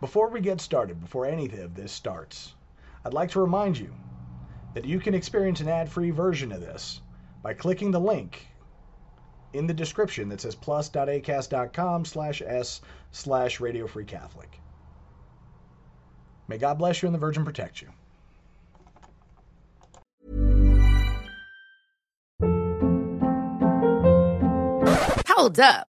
Before we get started, before any of this starts, I'd like to remind you that you can experience an ad-free version of this by clicking the link in the description that says plus.acast.com slash s slash radio free Catholic. May God bless you and the Virgin protect you. Hold up.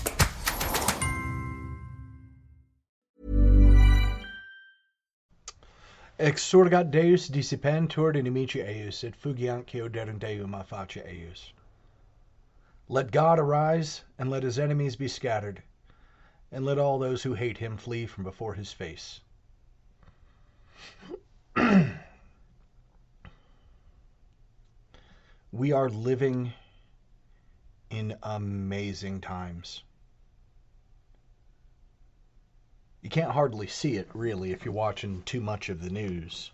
Exurgat Deus dissipentur inimici eius, et fugiantio derum Deum a face eius. Let God arise, and let his enemies be scattered, and let all those who hate him flee from before his face. we are living in amazing times. You can't hardly see it, really, if you're watching too much of the news.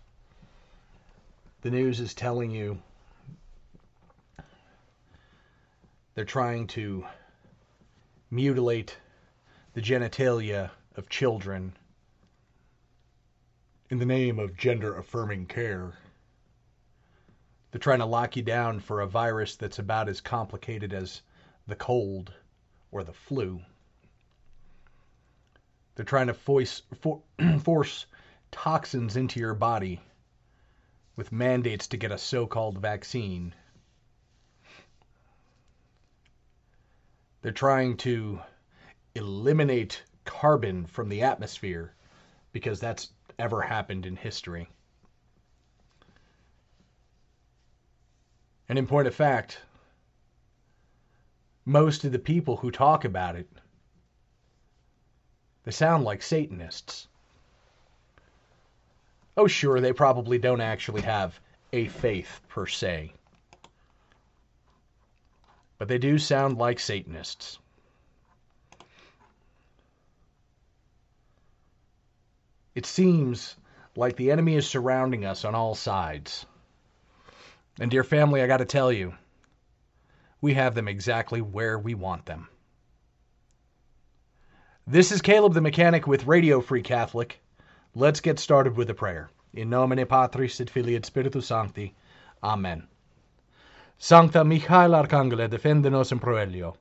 The news is telling you they're trying to mutilate the genitalia of children in the name of gender affirming care. They're trying to lock you down for a virus that's about as complicated as the cold or the flu. They're trying to force, for, force toxins into your body with mandates to get a so called vaccine. They're trying to eliminate carbon from the atmosphere because that's ever happened in history. And in point of fact, most of the people who talk about it they sound like Satanists. Oh, sure, they probably don't actually have a faith per se. But they do sound like Satanists. It seems like the enemy is surrounding us on all sides. And, dear family, I got to tell you, we have them exactly where we want them. This is Caleb the Mechanic with Radio Free Catholic. Let's get started with a prayer. In nomine Patris et Filii et Spiritus Sancti. Amen. Sancta Michael Arcangele, defende nos in proelio.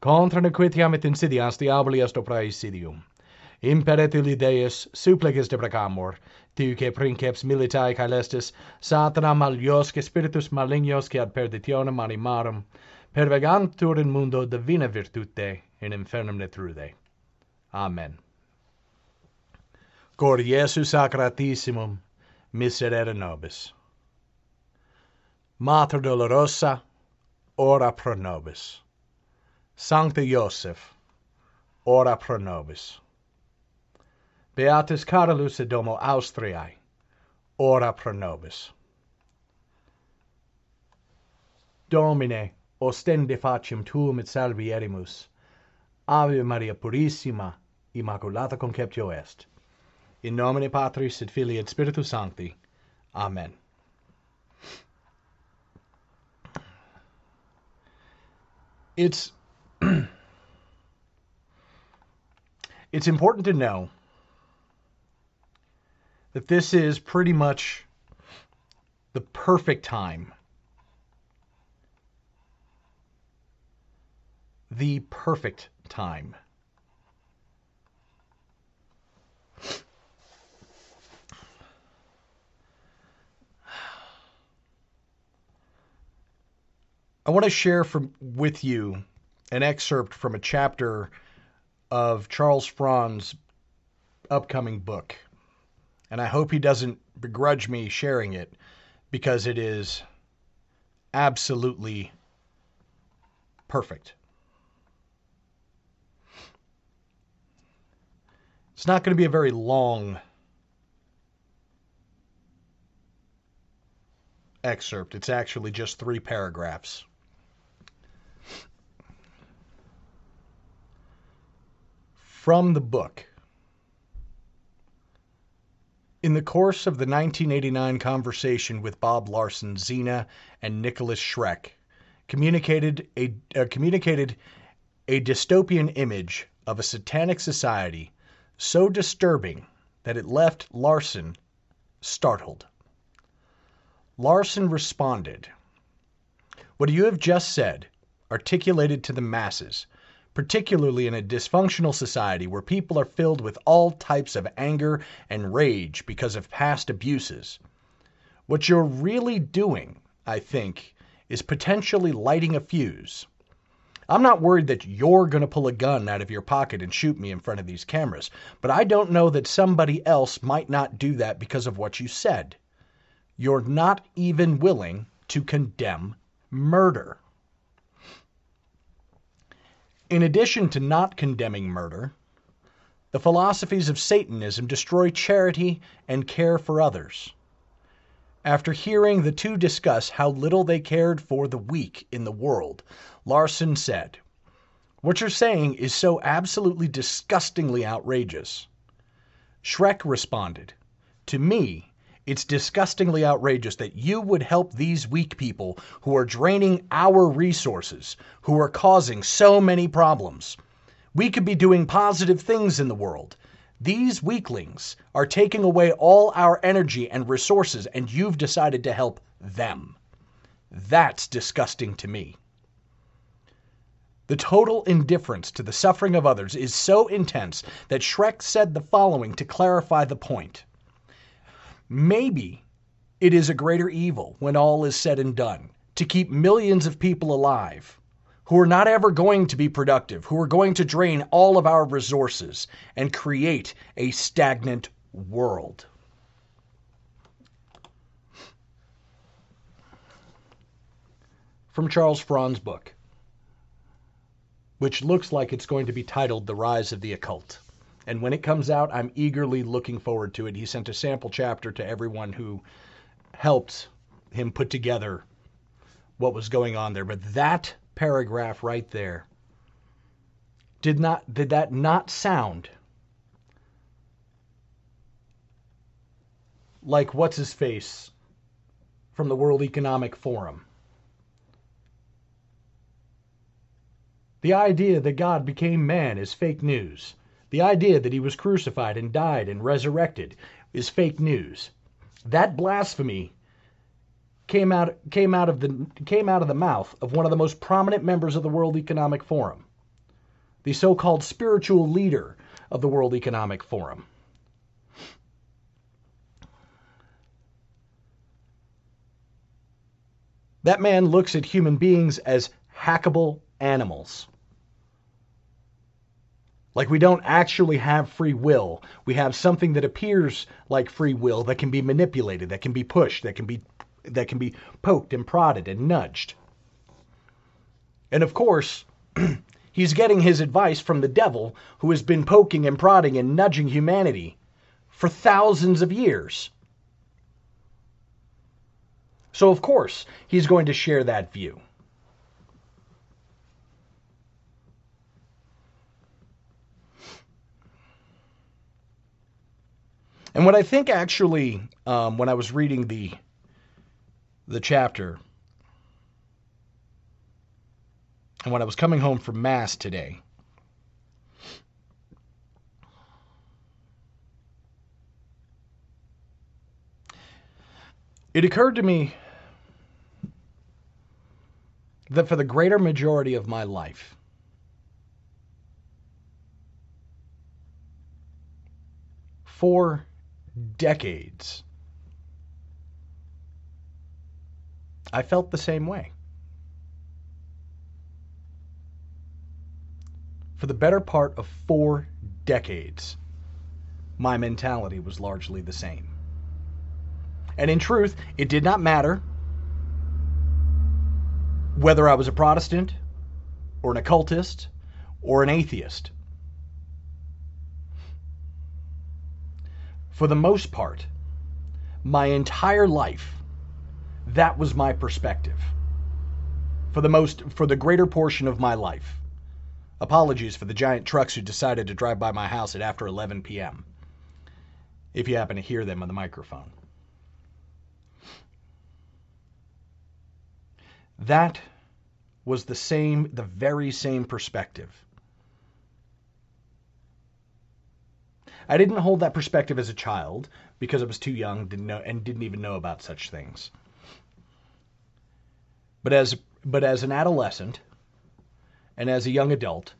Contra nequitiam et insidias diaboli est opera. Imperet illi Deus, supplices deprecamur, tuque princeps militae caelestis, satana maliosque spiritus malignos que ad perditionem animarum, pervegantur in mundo divina virtute, in infernum netrude. Amen. Cor Iesu Sacratissimum, miserere nobis. Mater Dolorosa, ora pro nobis. Sancta Iosef, ora pro nobis. Beatus Carolus Domo Austriae, ora pro nobis. Domine, ostende faciem tuum et salvierimus. Ave Maria Purissima, Immaculata Conceptio Est. In nomine Patris et Filii et Spiritus Sancti. Amen. It's it's important to know that this is pretty much the perfect time. The perfect time I want to share from with you an excerpt from a chapter of Charles Fraune's upcoming book. And I hope he doesn't begrudge me sharing it because it is absolutely perfect. It's not going to be a very long excerpt. It's actually just three paragraphs. From the book. In the course of the 1989 conversation with Bob Larson, Zeena, and Nikolas Schreck, communicated a, uh, communicated a dystopian image of a satanic society so disturbing that it left Larson startled. Larson responded, What you have just said, articulated to the masses, particularly in a dysfunctional society where people are filled with all types of anger and rage because of past abuses. What you're really doing, I think, is potentially lighting a fuse. I'm not worried that you're going to pull a gun out of your pocket and shoot me in front of these cameras, but I don't know that somebody else might not do that because of what you said. You're not even willing to condemn murder. In addition to not condemning murder, the philosophies of Satanism destroy charity and care for others. After hearing the two discuss how little they cared for the weak in the world, Larson said, What you're saying is so absolutely disgustingly outrageous. Schreck responded, To me, it's disgustingly outrageous that you would help these weak people who are draining our resources, who are causing so many problems. We could be doing positive things in the world. These weaklings are taking away all our energy and resources, and you've decided to help them. That's disgusting to me. The total indifference to the suffering of others is so intense that Schreck said the following to clarify the point. Maybe it is a greater evil when all is said and done to keep millions of people alive who are not ever going to be productive, who are going to drain all of our resources and create a stagnant world. From Charles Fraune's book, which looks like it's going to be titled The Rise of the Occult. And when it comes out, I'm eagerly looking forward to it. He sent a sample chapter to everyone who helped him put together what was going on there. But that paragraph right there did not did that not sound like what's his face from the World Economic Forum? The idea that God became man is fake news. The idea that he was crucified and died and resurrected is fake news. That blasphemy came out came out of the came out of the mouth of one of the most prominent members of the World Economic Forum, the so-called spiritual leader of the World Economic Forum. That man looks at human beings as hackable animals. Like we don't actually have free will. We have something that appears like free will that can be manipulated, that can be pushed, that can be that can be poked and prodded and nudged. And of course, he's getting his advice from the devil who has been poking and prodding and nudging humanity for thousands of years. So of course, he's going to share that view. And what I think actually, um, when I was reading the the chapter, and when I was coming home from mass today, it occurred to me that for the greater majority of my life, for decades. I felt the same way. For the better part of four decades, my mentality was largely the same. And in truth, it did not matter whether I was a Protestant or an occultist or an atheist. For the most part, my entire life, that was my perspective. For the most for the greater portion of my life. Apologies for the giant trucks who decided to drive by my house at after 11 p.m. If you happen to hear them on the microphone. That was the same, the very same perspective. I didn't hold that perspective as a child because I was too young didn't know, and didn't even know about such things. But as but as an adolescent and as a young adult,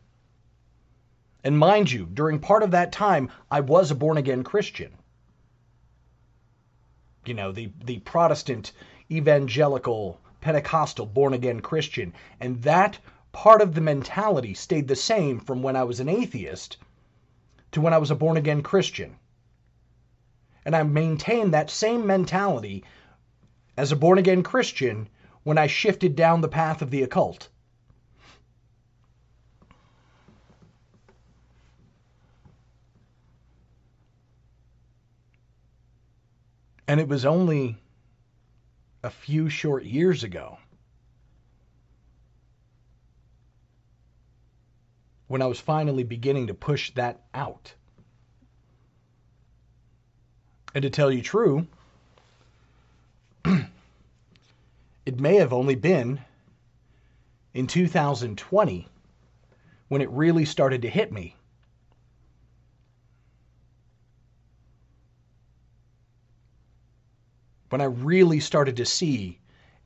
and mind you, during part of that time, I was a born again Christian. You know, the, the Protestant, evangelical, Pentecostal, born again Christian. And that part of the mentality stayed the same from when I was an atheist to when I was a born again Christian. And I maintained that same mentality as a born again Christian when I shifted down the path of the occult. And it was only a few short years ago when I was finally beginning to push that out. And to tell you true, it may have only been in 2020 when it really started to hit me. When I really started to see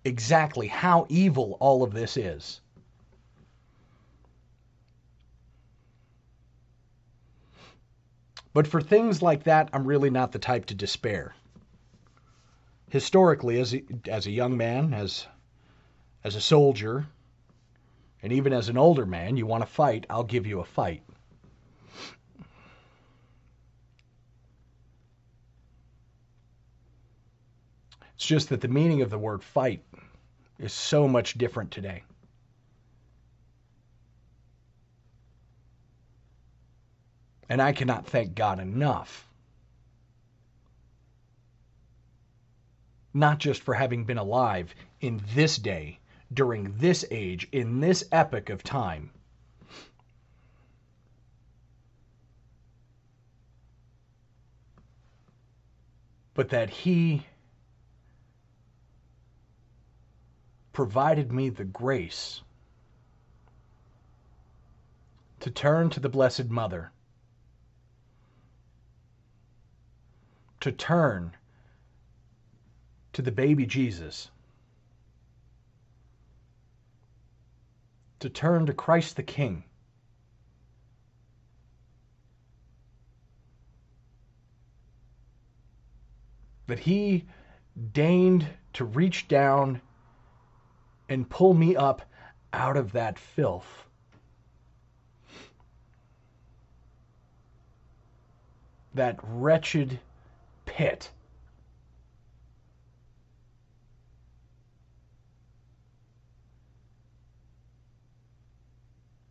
exactly how evil all of this is. But for things like that, I'm really not the type to despair historically, as a, as a young man, as as a soldier, and even as an older man, you want to fight, I'll give you a fight. It's just that the meaning of the word fight is so much different today. And I cannot thank God enough not just for having been alive in this day, during this age, in this epoch of time. But that He provided me the grace to turn to the Blessed Mother, to turn to the baby Jesus, to turn to Christ the King. That he deigned to reach down and pull me up out of that filth. That wretched pit.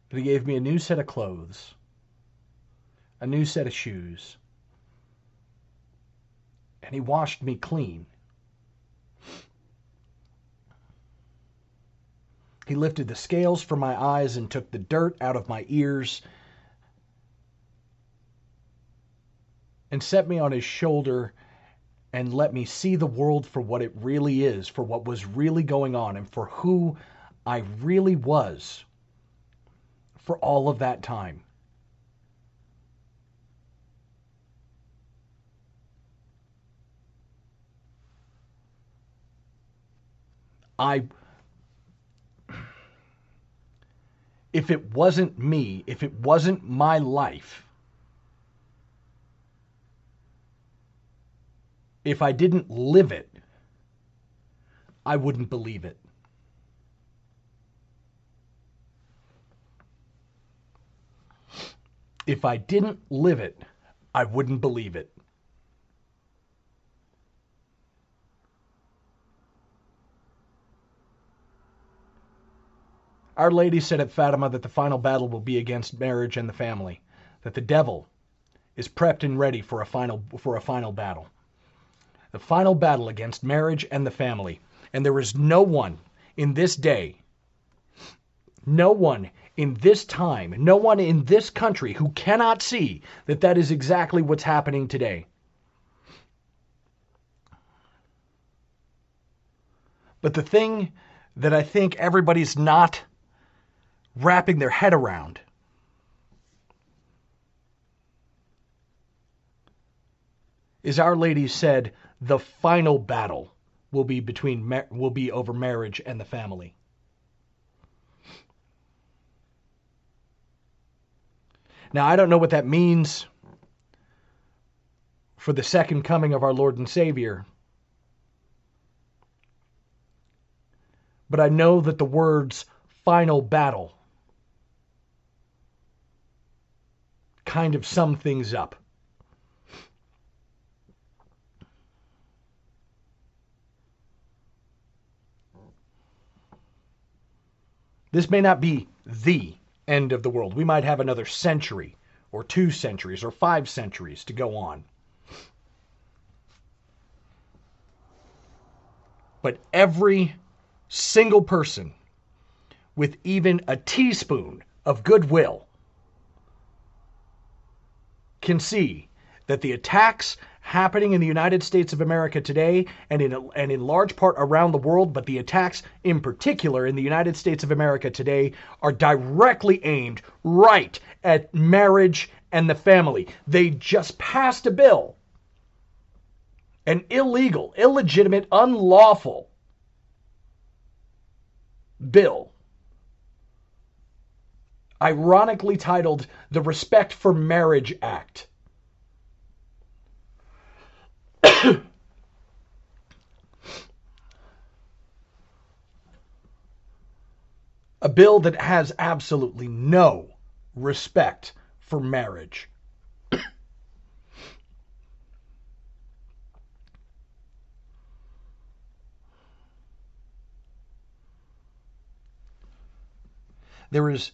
But he gave me a new set of clothes, a new set of shoes, and he washed me clean. He lifted the scales from my eyes and took the dirt out of my ears and set me on his shoulder and let me see the world for what it really is, for what was really going on, and for who I really was for all of that time. I if it wasn't me, if it wasn't my life, if I didn't live it, I wouldn't believe it. If I didn't live it, I wouldn't believe it. Our Lady said at Fatima that the final battle will be against marriage and the family, that the devil is prepped and ready for a final for a final battle. The final battle against marriage and the family. And there is no one in this day, no one in this time, no one in this country who cannot see that that is exactly what's happening today. But the thing that I think everybody's not wrapping their head around is Our Lady said the final battle will be between will be over marriage and the family. Now I don't know what that means for the second coming of our Lord and Savior. But I know that the words final battle kind of sum things up. This may not be the end of the world. We might have another century, or two centuries, or five centuries to go on. But every single person with even a teaspoon of goodwill can see that the attacks happening in the United States of America today and in, and in large part around the world, but the attacks in particular in the United States of America today are directly aimed right at marriage and the family. They just passed a bill, an illegal, illegitimate, unlawful bill ironically titled the Respect for Marriage Act. a bill that has absolutely no respect for marriage. there is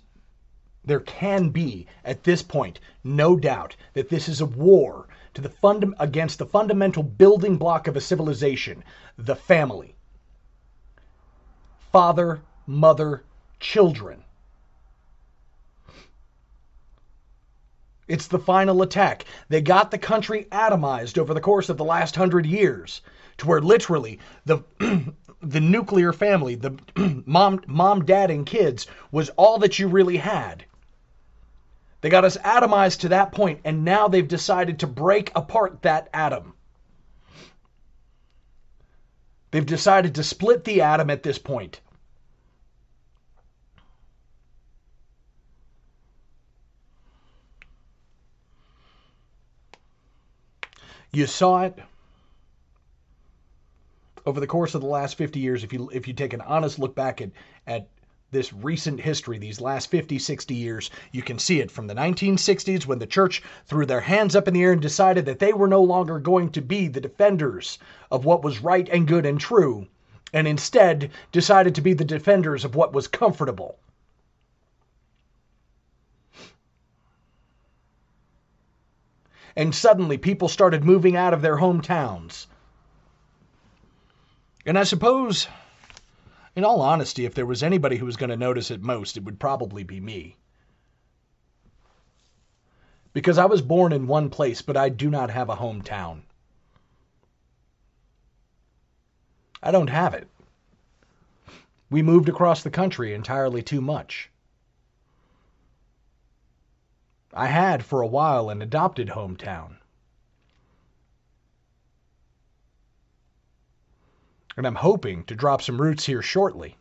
there can be, at this point, no doubt that this is a war to the funda- against the fundamental building block of a civilization, the family. Father, mother, children. It's the final attack. They got the country atomized over the course of the last hundred years to where literally the the nuclear family, the mom, mom, dad, and kids was all that you really had. They got us atomized to that point, and now they've decided to break apart that atom. They've decided to split the atom at this point. You saw it over the course of the last 50 years if you if you take an honest look back at at this recent history, these last 50, 60 years, you can see it from the 1960s when the church threw their hands up in the air and decided that they were no longer going to be the defenders of what was right and good and true, and instead decided to be the defenders of what was comfortable. And suddenly people started moving out of their hometowns. And I suppose in all honesty, if there was anybody who was going to notice it most, it would probably be me. Because I was born in one place, but I do not have a hometown. I don't have it. We moved across the country entirely too much. I had for a while an adopted hometown. and I'm hoping to drop some roots here shortly.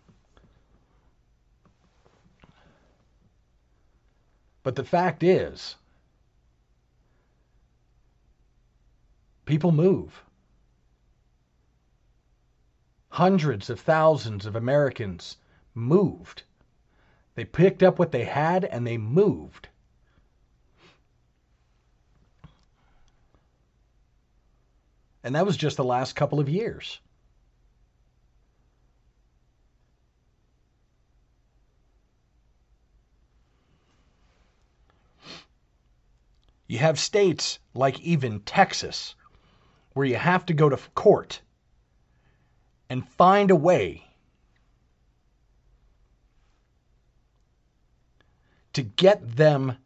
But the fact is, people move. Hundreds of thousands of Americans moved. They picked up what they had and they moved. And that was just the last couple of years. You have states like even Texas where you have to go to court and find a way to get them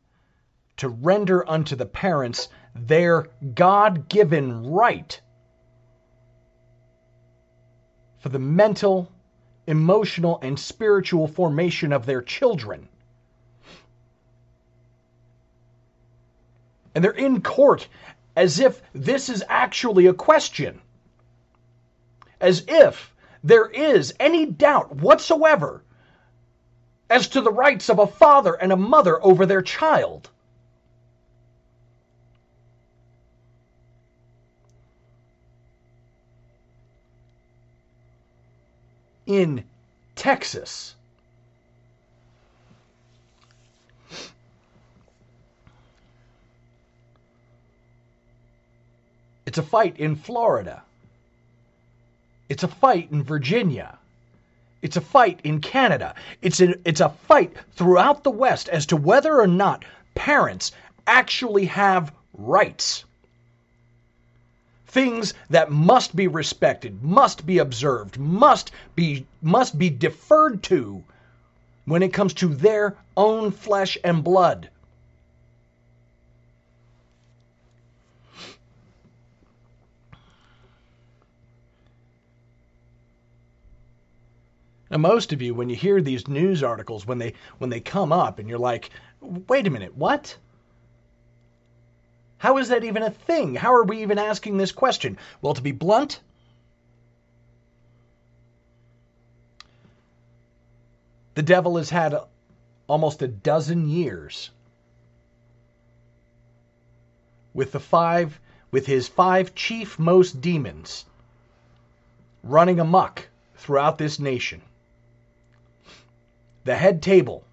to render unto the parents their God given right for the mental, emotional, and spiritual formation of their children. And they're in court as if this is actually a question. As if there is any doubt whatsoever as to the rights of a father and a mother over their child. In Texas, It's a fight in Florida. It's a fight in Virginia. It's a fight in Canada. It's a, it's a fight throughout the West as to whether or not parents actually have rights. Things that must be respected, must be observed, must be must be deferred to when it comes to their own flesh and blood. And most of you, when you hear these news articles, when they when they come up, and you're like, "Wait a minute, what? How is that even a thing? How are we even asking this question?" Well, to be blunt, the devil has had almost a dozen years with the five with his five chief most demons running amuck throughout this nation the head table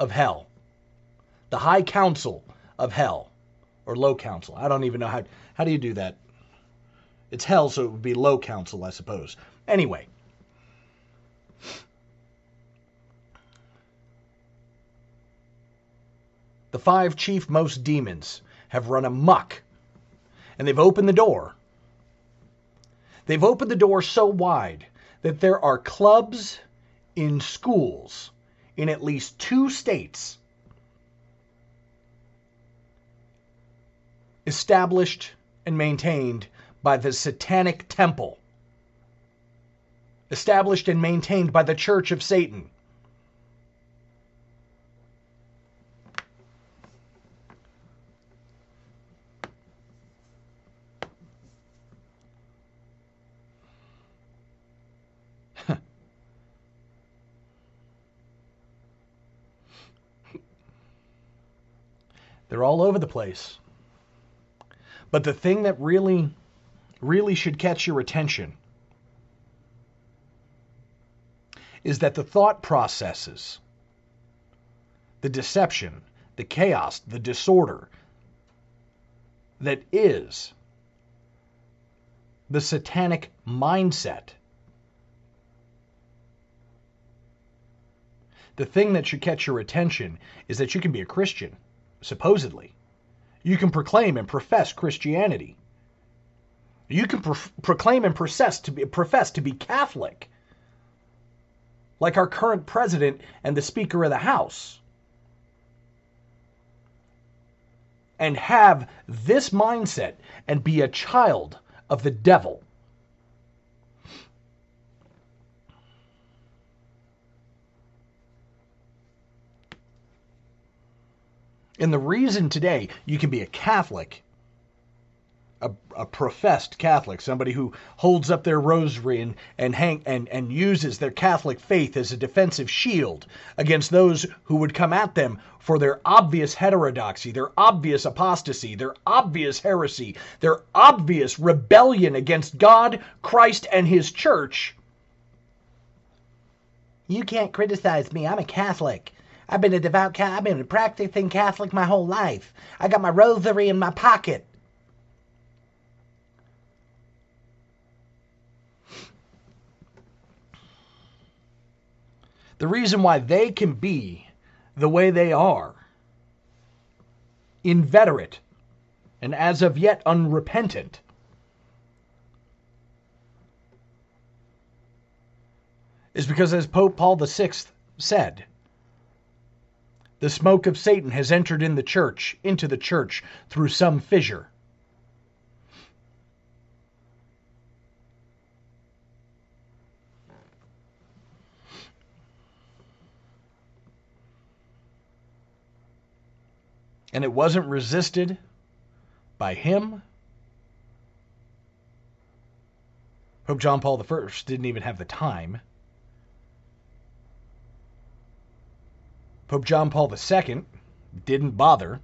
of hell, the high council of hell, or low council. I don't even know how. How do you do that? It's hell, so it would be low council, I suppose. Anyway. The five chief most demons have run amuck, and they've opened the door. They've opened the door so wide that there are clubs in schools in at least two states established and maintained by the Satanic Temple, established and maintained by the Church of Satan. They're all over the place. But the thing that really, really should catch your attention is that the thought processes, the deception, the chaos, the disorder that is the satanic mindset. The thing that should catch your attention is that you can be a Christian supposedly. You can proclaim and profess Christianity. You can pro- proclaim and profess to be profess to be Catholic. Like our current president and the speaker of the house. And have this mindset and be a child of the devil. And the reason today you can be a Catholic, a, a, professed Catholic, somebody who holds up their rosary and, and, hang, and, and uses their Catholic faith as a defensive shield against those who would come at them for their obvious heterodoxy, their obvious apostasy, their obvious heresy, their obvious rebellion against God, Christ, and His church. You can't criticize me. I'm a Catholic. I've been a devout I've been a practicing Catholic my whole life. I got my rosary in my pocket. The reason why they can be the way they are, inveterate, and as of yet unrepentant, is because, as Pope Paul VI said, the smoke of Satan has entered in the church, into the church, through some fissure. And it wasn't resisted by him. Pope John Paul I didn't even have the time. Pope John Paul II didn't bother.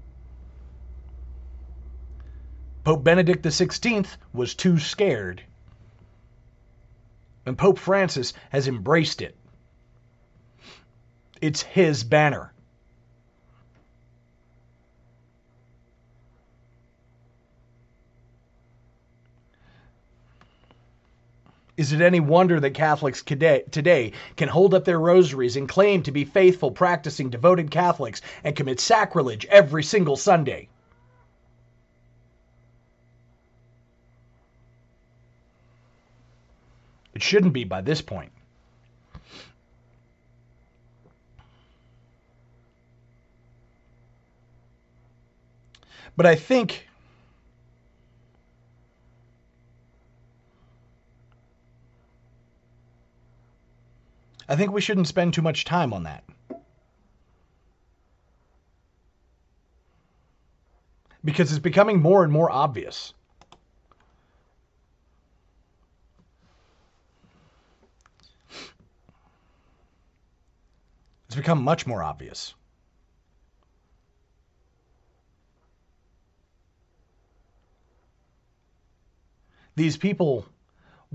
Pope Benedict XVI was too scared. And Pope Francis has embraced it. It's his banner. Is it any wonder that Catholics today can hold up their rosaries and claim to be faithful, practicing, devoted Catholics and commit sacrilege every single Sunday? It shouldn't be by this point. But I think I think we shouldn't spend too much time on that. Because it's becoming more and more obvious. It's become much more obvious. These people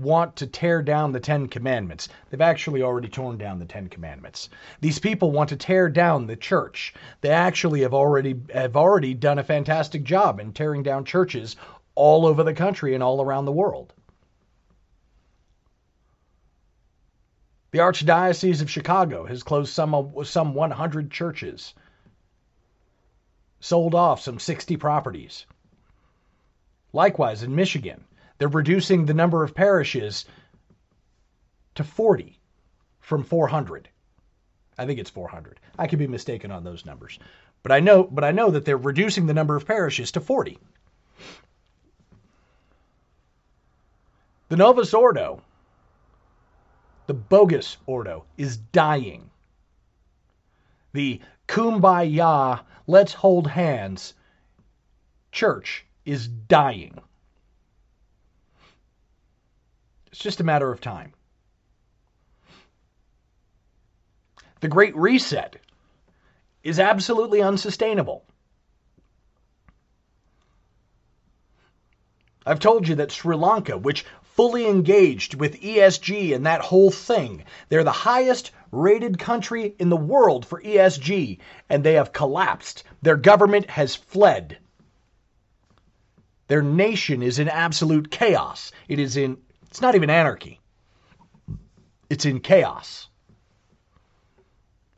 want to tear down the Ten Commandments. They've actually already torn down the Ten Commandments. These people want to tear down the church. They actually have already have already done a fantastic job in tearing down churches all over the country and all around the world. The Archdiocese of Chicago has closed some some 100 churches, sold off some 60 properties. Likewise, in Michigan, they're reducing the number of parishes to 40 from 400. I think it's 400. I could be mistaken on those numbers. But I know but I know that they're reducing the number of parishes to 40. The Novus Ordo, the bogus Ordo, is dying. The kumbaya, let's hold hands church is dying. It's just a matter of time. The Great Reset is absolutely unsustainable. I've told you that Sri Lanka, which fully engaged with ESG and that whole thing, they're the highest rated country in the world for ESG, and they have collapsed. Their government has fled. Their nation is in absolute chaos. It is in it's not even anarchy, it's in chaos.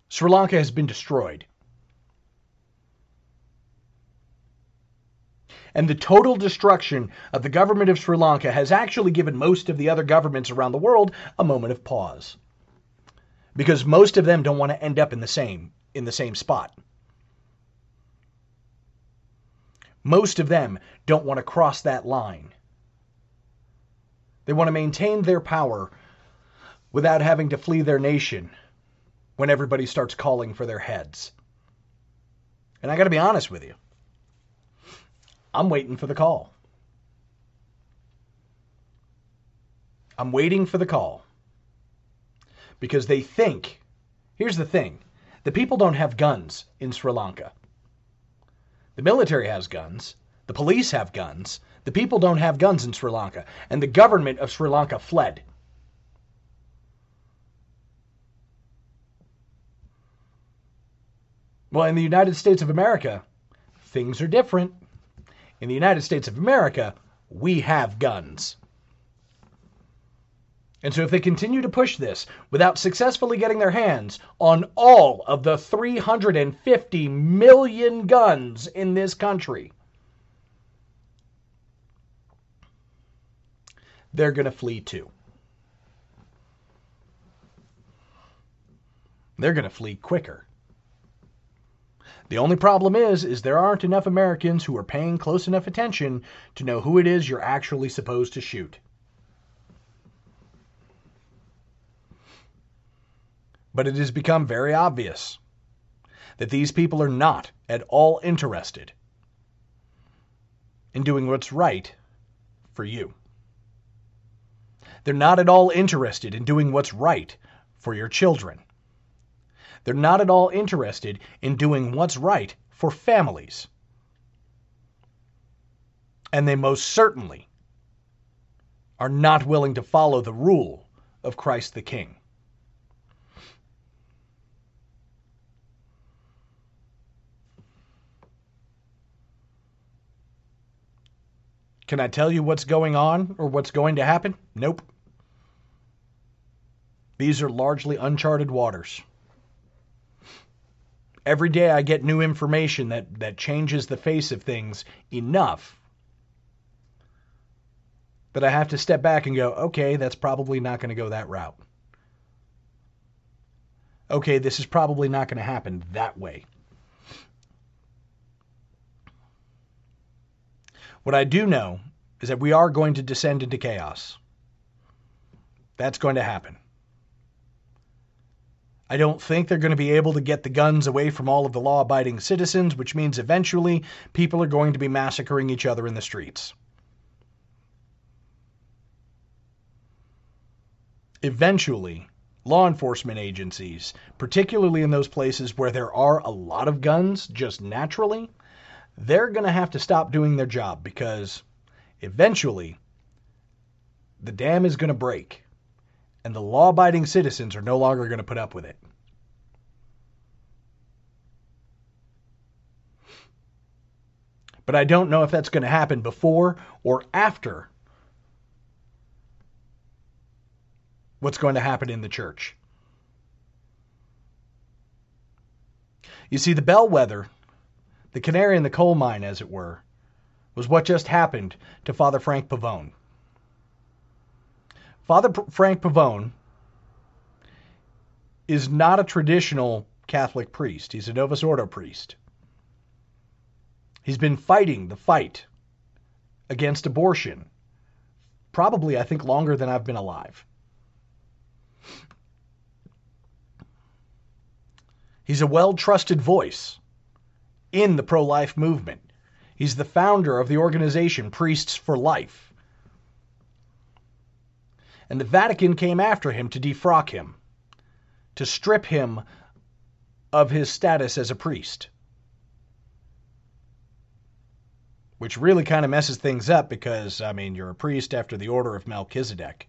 Sri Lanka has been destroyed. And the total destruction of the government of Sri Lanka has actually given most of the other governments around the world a moment of pause. Because most of them don't want to end up in the same in the same spot. Most of them don't want to cross that line. They want to maintain their power without having to flee their nation when everybody starts calling for their heads. And I got to be honest with you. I'm waiting for the call. I'm waiting for the call. Because they think, here's the thing the people don't have guns in Sri Lanka. The military has guns, the police have guns, the people don't have guns in Sri Lanka, and the government of Sri Lanka fled. Well, in the United States of America, things are different. In the United States of America, we have guns. And so if they continue to push this without successfully getting their hands on all of the 350 million guns in this country, they're going to flee too. They're going to flee quicker. The only problem is is there aren't enough Americans who are paying close enough attention to know who it is you're actually supposed to shoot. But it has become very obvious that these people are not at all interested in doing what's right for you. They're not at all interested in doing what's right for your children. They're not at all interested in doing what's right for families. And they most certainly are not willing to follow the rule of Christ the King. Can I tell you what's going on or what's going to happen? Nope. These are largely uncharted waters. Every day I get new information that, that changes the face of things enough that I have to step back and go, okay, that's probably not going to go that route. Okay, this is probably not going to happen that way. What I do know is that we are going to descend into chaos. That's going to happen. I don't think they're going to be able to get the guns away from all of the law abiding citizens, which means eventually people are going to be massacring each other in the streets. Eventually, law enforcement agencies, particularly in those places where there are a lot of guns just naturally, they're going to have to stop doing their job because eventually the dam is going to break and the law abiding citizens are no longer going to put up with it. But I don't know if that's going to happen before or after what's going to happen in the church. You see, the bellwether the canary in the coal mine, as it were, was what just happened to Father Frank Pavone. Father P- Frank Pavone is not a traditional Catholic priest. He's a Novus Ordo priest. He's been fighting the fight against abortion, probably, I think, longer than I've been alive. He's a well trusted voice in the pro life movement. He's the founder of the organization Priests for Life. And the Vatican came after him to defrock him, to strip him of his status as a priest. Which really kind of messes things up because, I mean, you're a priest after the order of Melchizedek,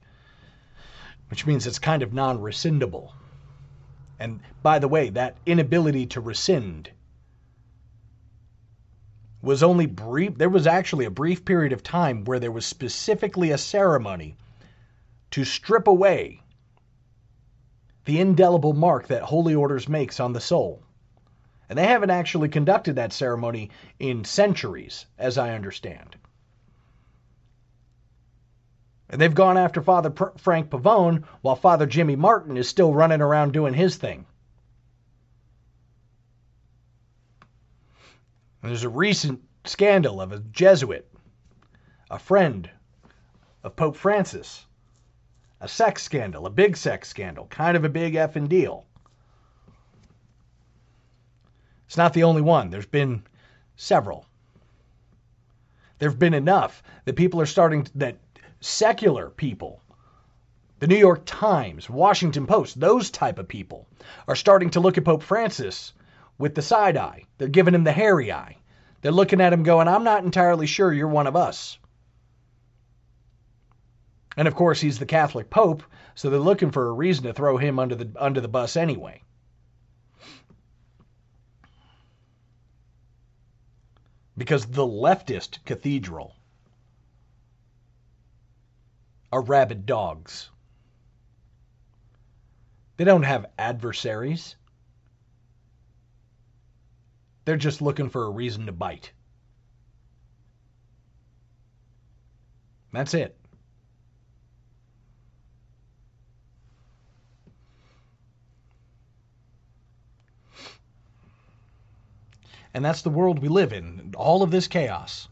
which means it's kind of non rescindable. And by the way, that inability to rescind was only brief. There was actually a brief period of time where there was specifically a ceremony to strip away the indelible mark that holy orders makes on the soul. And they haven't actually conducted that ceremony in centuries, as I understand. And they've gone after Father Frank Pavone while Father Jimmy Martin is still running around doing his thing. And there's a recent scandal of a Jesuit, a friend of Pope Francis, a sex scandal, a big sex scandal, kind of a big effing deal. It's not the only one. There's been several. There have been enough that people are starting, to, that secular people, the New York Times, Washington Post, those type of people are starting to look at Pope Francis with the side eye. They're giving him the hairy eye. They're looking at him going, I'm not entirely sure you're one of us. And of course, he's the Catholic Pope, so they're looking for a reason to throw him under the, under the bus anyway. Because the leftist cathedral are rabid dogs. They don't have adversaries. They're just looking for a reason to bite. That's it. And that's the world we live in. All of this chaos.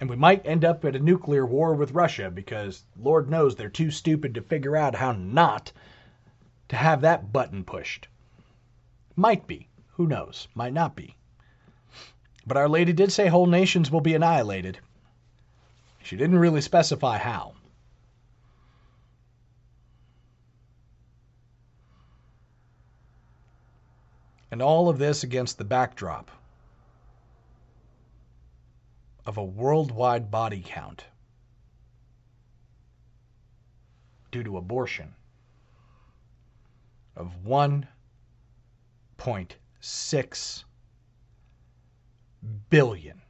And we might end up at a nuclear war with Russia because Lord knows they're too stupid to figure out how not to have that button pushed. Might be. Who knows? Might not be. But Our Lady did say whole nations will be annihilated. She didn't really specify how. And all of this against the backdrop of a worldwide body count due to abortion of 1.6 billion.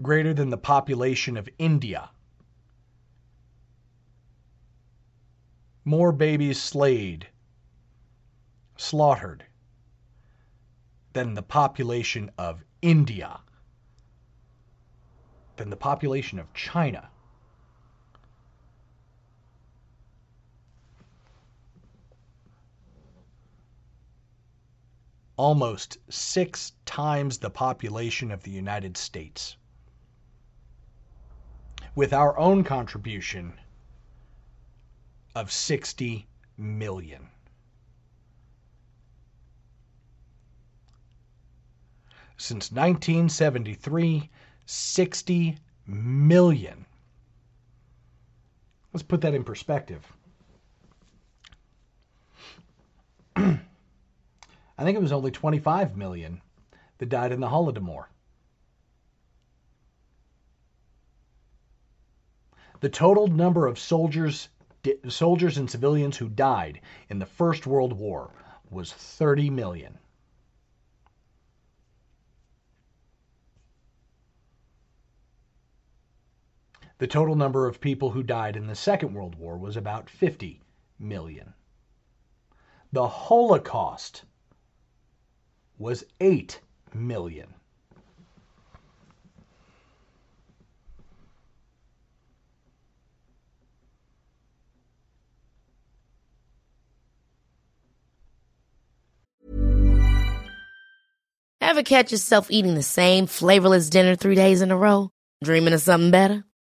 Greater than the population of India. More babies slayed slaughtered than the population of India, than the population of China. Almost six times the population of the United States. With our own contribution of 60 million. Since 1973, 60 million. Let's put that in perspective. I think it was only 25 million that died in the Holodomor. The total number of soldiers soldiers and civilians who died in the First World War was 30 million. The total number of people who died in the Second World War was about 50 million. The Holocaust was 8 million. Ever catch yourself eating the same flavorless dinner three days in a row? Dreaming of something better?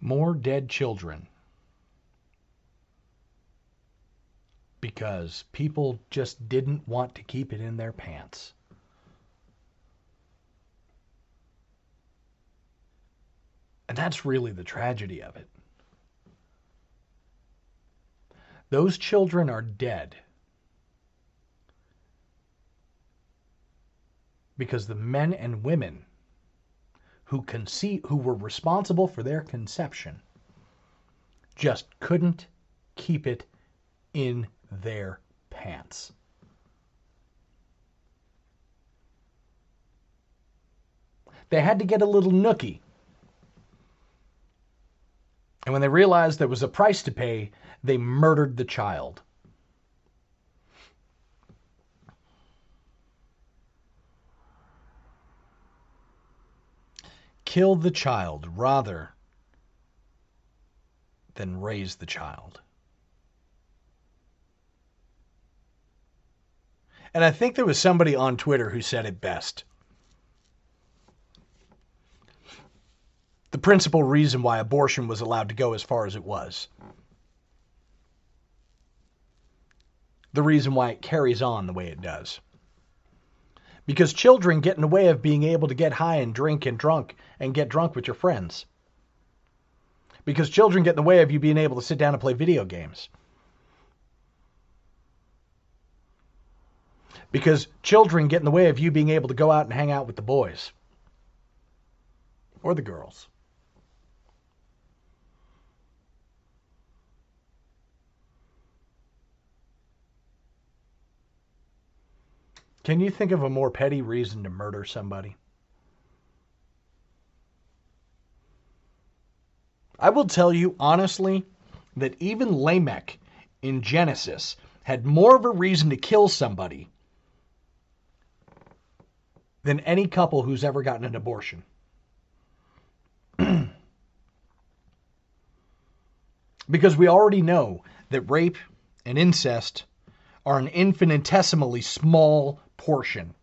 More dead children because people just didn't want to keep it in their pants. And that's really the tragedy of it. Those children are dead because the men and women who conceive, who were responsible for their conception just couldn't keep it in their pants. They had to get a little nookie. And when they realized there was a price to pay, they murdered the child. Kill the child rather than raise the child. And I think there was somebody on Twitter who said it best. The principal reason why abortion was allowed to go as far as it was. The reason why it carries on the way it does. Because children get in the way of being able to get high and drink and drunk and get drunk with your friends. Because children get in the way of you being able to sit down and play video games. because children get in the way of you being able to go out and hang out with the boys or the girls. Can you think of a more petty reason to murder somebody? I will tell you honestly that even Lamech in Genesis had more of a reason to kill somebody than any couple who's ever gotten an abortion. because we already know that rape and incest are an infinitesimally small portion.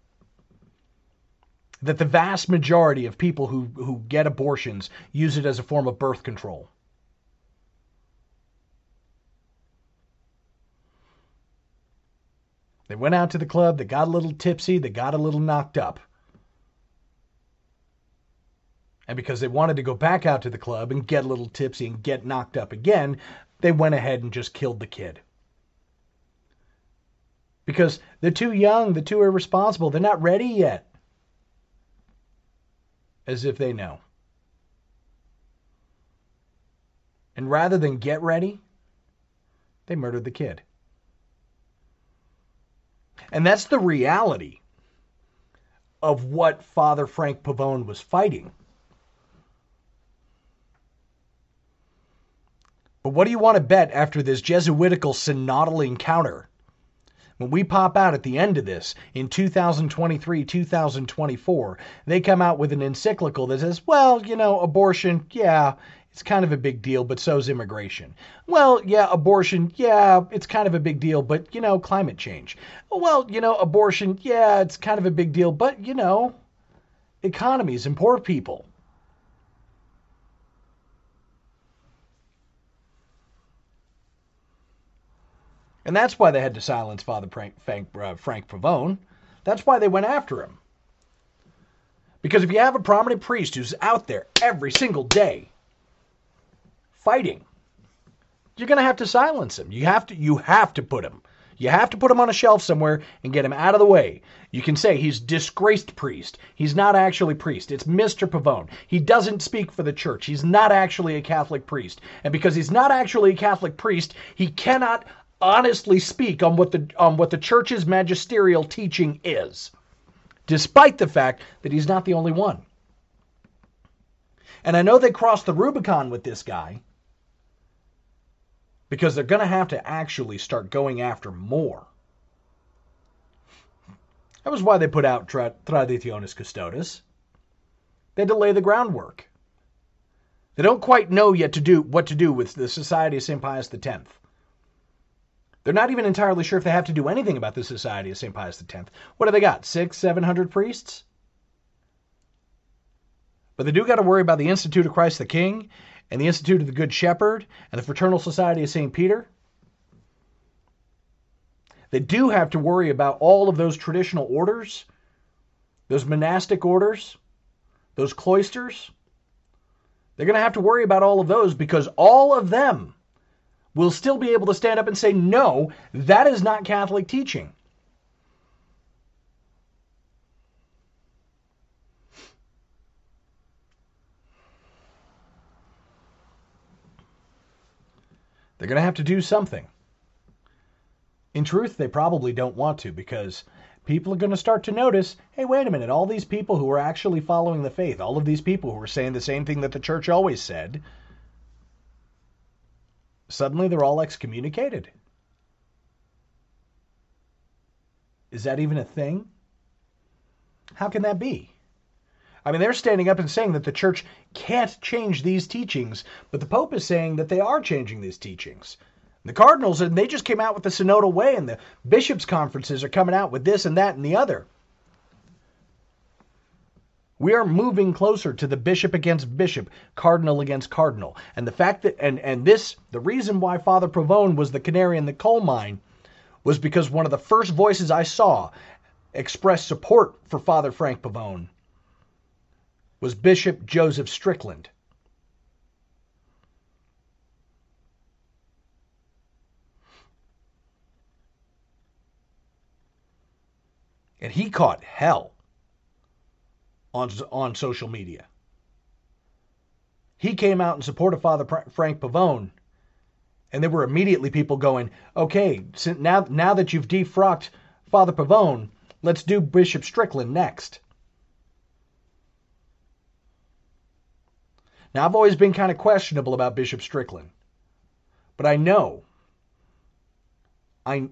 That the vast majority of people who, who get abortions use it as a form of birth control. They went out to the club, they got a little tipsy, they got a little knocked up. And because they wanted to go back out to the club and get a little tipsy and get knocked up again, they went ahead and just killed the kid. Because they're too young, they're too irresponsible, they're not ready yet. As if they know. And rather than get ready, they murdered the kid. And that's the reality of what Father Frank Pavone was fighting. But what do you want to bet after this Jesuitical synodal encounter? When we pop out at the end of this in 2023, 2024, they come out with an encyclical that says, well, you know, abortion, yeah, it's kind of a big deal, but so's immigration. Well, yeah, abortion, yeah, it's kind of a big deal, but, you know, climate change. Well, you know, abortion, yeah, it's kind of a big deal, but, you know, economies and poor people. And that's why they had to silence Father Frank, uh, Frank Pavone. That's why they went after him. Because if you have a prominent priest who's out there every single day fighting. You're going to have to silence him. You have to you have to put him. You have to put him on a shelf somewhere and get him out of the way. You can say he's disgraced priest. He's not actually priest. It's Mr. Pavone. He doesn't speak for the church. He's not actually a Catholic priest. And because he's not actually a Catholic priest, he cannot honestly speak on what the on what the church's magisterial teaching is. Despite the fact that he's not the only one. And I know they crossed the Rubicon with this guy because they're going to have to actually start going after more. That was why they put out Tra- Traditionis Custodes. They had to lay the groundwork. They don't quite know yet to do what to do with the Society of St. Pius X. They're not even entirely sure if they have to do anything about the Society of St. Pius X. What do they got? Six, seven hundred priests? But they do got to worry about the Institute of Christ the King and the Institute of the Good Shepherd and the Fraternal Society of St. Peter, they do have to worry about all of those traditional orders, those monastic orders, those cloisters. They're going to have to worry about all of those because all of them will still be able to stand up and say, no, that is not Catholic teaching. They're going to have to do something. In truth, they probably don't want to because people are going to start to notice hey, wait a minute, all these people who are actually following the faith, all of these people who are saying the same thing that the church always said, suddenly they're all excommunicated. Is that even a thing? How can that be? I mean, they're standing up and saying that the church can't change these teachings, but the Pope is saying that they are changing these teachings. The Cardinals, and they just came out with the Synodal Way, and the bishops' conferences are coming out with this and that and the other. We are moving closer to the bishop against bishop, cardinal against cardinal. And the fact that, and, and this, the reason why Father Pavone was the canary in the coal mine was because one of the first voices I saw express support for Father Frank Pavone was Bishop Joseph Strickland. And he caught hell on, on social media. He came out in support of Father Frank Pavone, and there were immediately people going, okay, now, now that you've defrocked Father Pavone, let's do Bishop Strickland next. Now, I've always been kind of questionable about Bishop Strickland, but I know, I,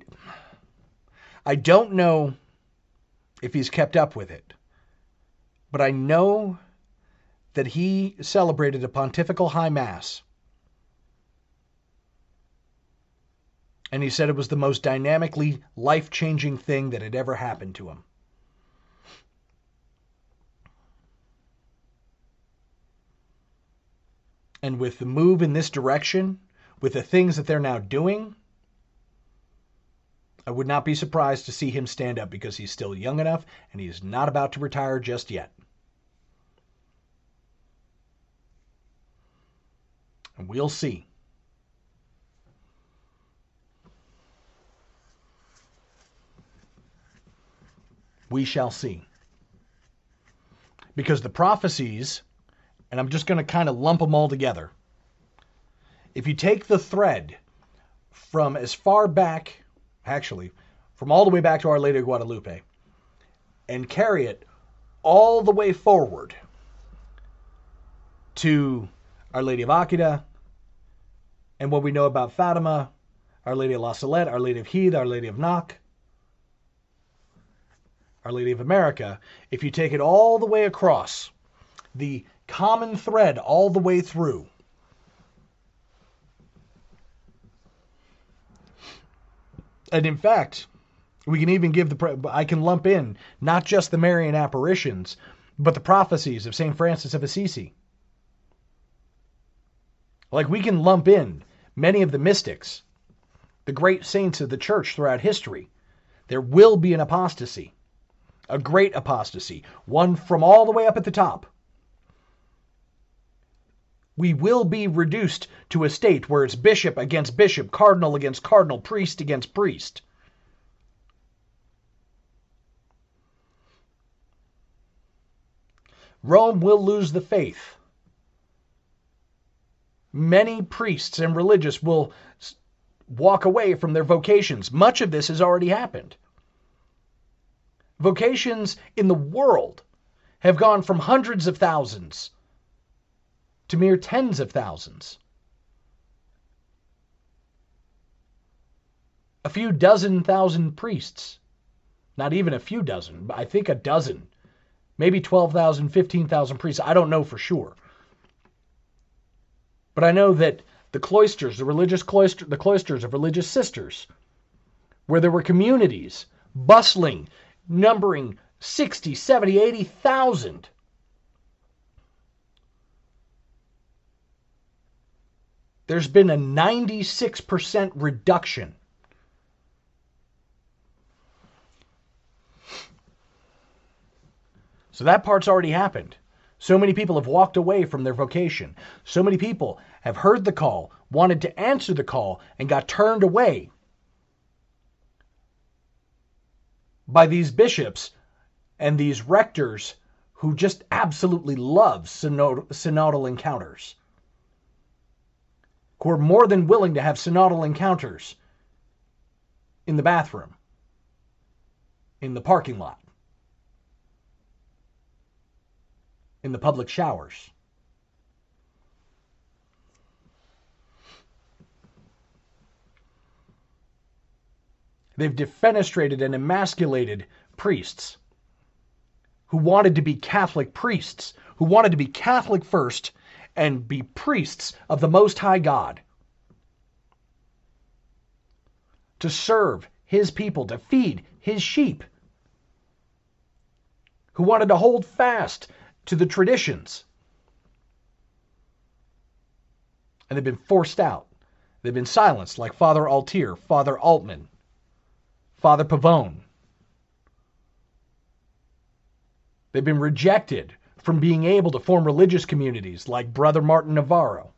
I don't know if he's kept up with it, but I know that he celebrated a pontifical high mass. And he said it was the most dynamically life changing thing that had ever happened to him. And with the move in this direction, with the things that they're now doing, I would not be surprised to see him stand up because he's still young enough and he is not about to retire just yet. And we'll see. We shall see. Because the prophecies and I'm just going to kind of lump them all together. If you take the thread from as far back, actually, from all the way back to Our Lady of Guadalupe, and carry it all the way forward to Our Lady of Akita, and what we know about Fatima, Our Lady of La Salette, Our Lady of Heath, Our Lady of Knock, Our Lady of America, if you take it all the way across, the common thread all the way through. And in fact, we can even give the I can lump in not just the Marian apparitions, but the prophecies of St. Francis of Assisi. Like we can lump in many of the mystics, the great saints of the church throughout history. There will be an apostasy, a great apostasy, one from all the way up at the top we will be reduced to a state where it's bishop against bishop, cardinal against cardinal, priest against priest. Rome will lose the faith. Many priests and religious will walk away from their vocations. Much of this has already happened. Vocations in the world have gone from hundreds of thousands to mere tens of thousands. A few dozen thousand priests. Not even a few dozen, but I think a dozen. Maybe 12,000, 15,000 priests. I don't know for sure. But I know that the cloisters, the religious cloister, the cloisters of religious sisters, where there were communities bustling, numbering 60, 70, 80,000 there's been a 96% reduction. So that part's already happened. So many people have walked away from their vocation. So many people have heard the call, wanted to answer the call, and got turned away by these bishops and these rectors who just absolutely love synod- synodal encounters. Who are more than willing to have synodal encounters in the bathroom, in the parking lot, in the public showers. They've defenestrated and emasculated priests who wanted to be Catholic priests, who wanted to be Catholic first and be priests of the Most High God. To serve His people, to feed His sheep. Who wanted to hold fast to the traditions. And they've been forced out. They've been silenced, like Father Altier, Father Altman, Father Pavone. They've been rejected from being able to form religious communities like Brother Martin Navarro,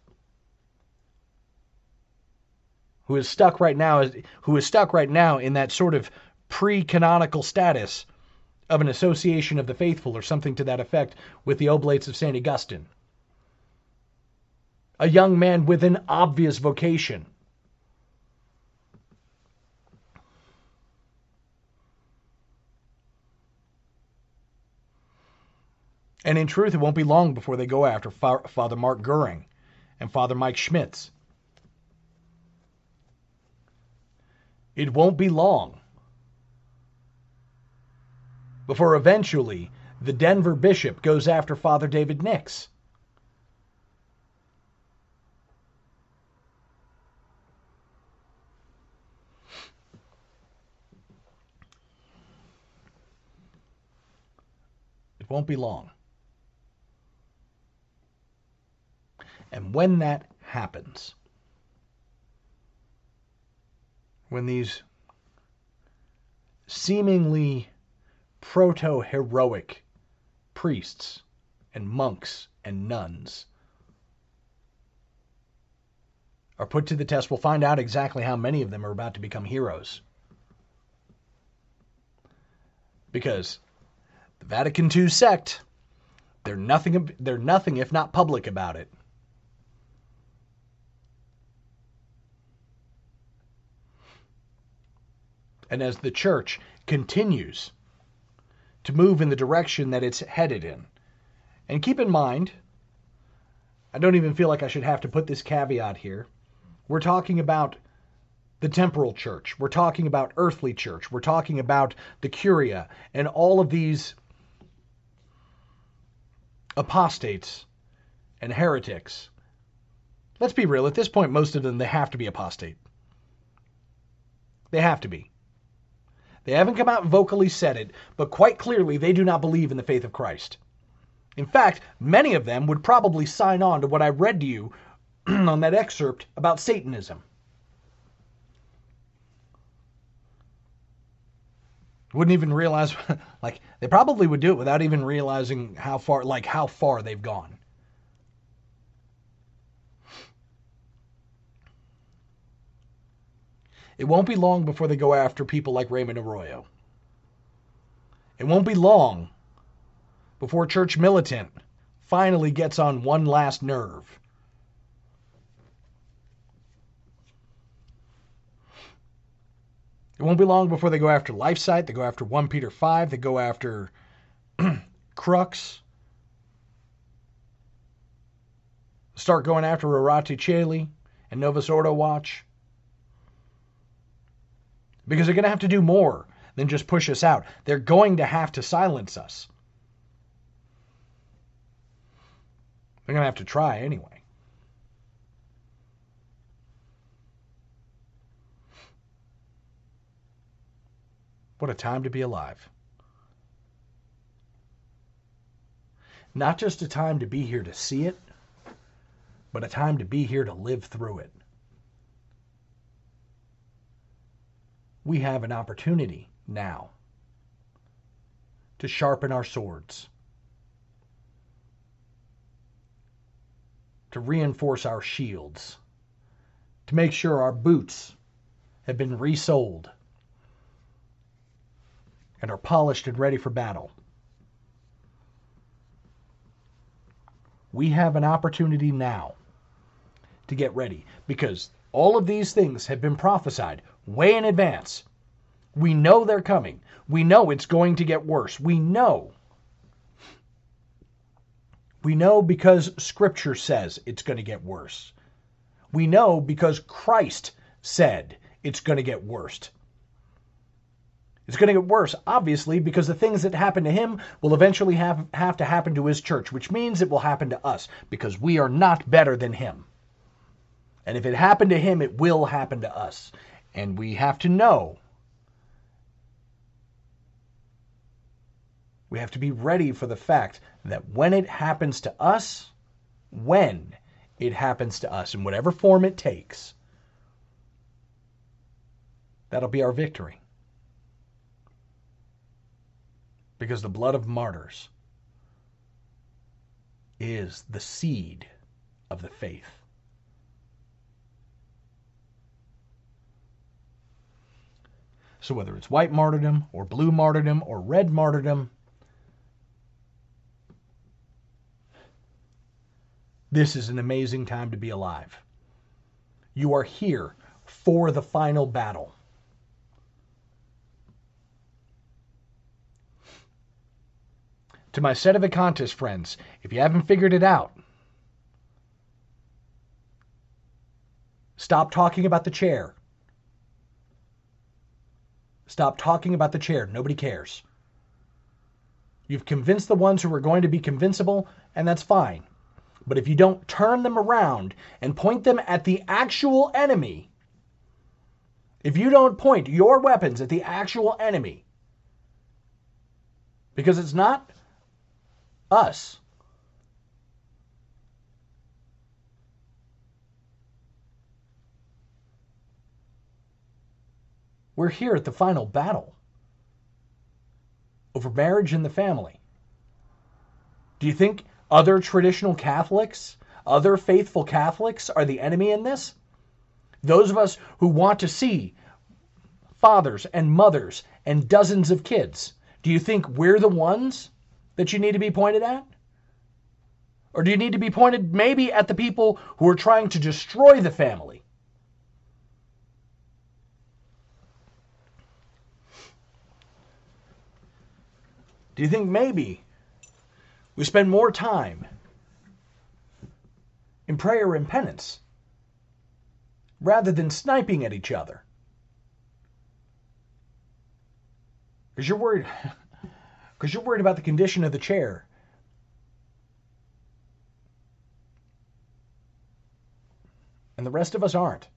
who is stuck right now who is stuck right now in that sort of pre-canonical status of an association of the faithful or something to that effect with the Oblates of St. Augustine. A young man with an obvious vocation. And in truth, it won't be long before they go after Fa- Father Mark Goring and Father Mike Schmitz. It won't be long before eventually the Denver bishop goes after Father David Nix. It won't be long. And when that happens, when these seemingly proto heroic priests and monks and nuns are put to the test, we'll find out exactly how many of them are about to become heroes. Because the Vatican II sect, they're nothing, they're nothing if not public about it. And as the church continues to move in the direction that it's headed in. And keep in mind, I don't even feel like I should have to put this caveat here. We're talking about the temporal church. We're talking about earthly church. We're talking about the curia and all of these apostates and heretics. Let's be real, at this point, most of them, they have to be apostate. They have to be. They haven't come out and vocally said it, but quite clearly they do not believe in the faith of Christ. In fact, many of them would probably sign on to what I read to you on that excerpt about Satanism. Wouldn't even realize, like, they probably would do it without even realizing how far, like, how far they've gone. It won't be long before they go after people like Raymond Arroyo. It won't be long before Church Militant finally gets on one last nerve. It won't be long before they go after LifeSite, they go after 1 Peter 5, they go after Crux. Start going after Rorate Caeli and Novus Ordo Watch because they're going to have to do more than just push us out. They're going to have to silence us. They're going to have to try anyway. What a time to be alive. Not just a time to be here to see it, but a time to be here to live through it. We have an opportunity now to sharpen our swords, to reinforce our shields, to make sure our boots have been resoled and are polished and ready for battle. We have an opportunity now to get ready because all of these things have been prophesied way in advance. We know they're coming. We know it's going to get worse. We know. We know because Scripture says it's going to get worse. We know because Christ said it's going to get worse. It's going to get worse, obviously, because the things that happen to him will eventually have, have to happen to his church, which means it will happen to us because we are not better than him. And if it happened to him, it will happen to us. And we have to know. We have to be ready for the fact that when it happens to us, when it happens to us, in whatever form it takes, that'll be our victory. Because the blood of martyrs is the seed of the faith. So whether it's white martyrdom or blue martyrdom or red martyrdom, this is an amazing time to be alive. You are here for the final battle. To my Sedevacantists friends, if you haven't figured it out, stop talking about the chair. Stop talking about the chair. Nobody cares. You've convinced the ones who are going to be convincible, and that's fine. But if you don't turn them around and point them at the actual enemy, if you don't point your weapons at the actual enemy, because it's not us. We're here at the final battle over marriage and the family. Do you think other traditional Catholics, other faithful Catholics, are the enemy in this? Those of us who want to see fathers and mothers and dozens of kids, do you think we're the ones that you need to be pointed at? Or do you need to be pointed maybe at the people who are trying to destroy the family? Do you think maybe we spend more time in prayer and penance rather than sniping at each other? Because you're worried because you're worried about the condition of the chair. And the rest of us aren't.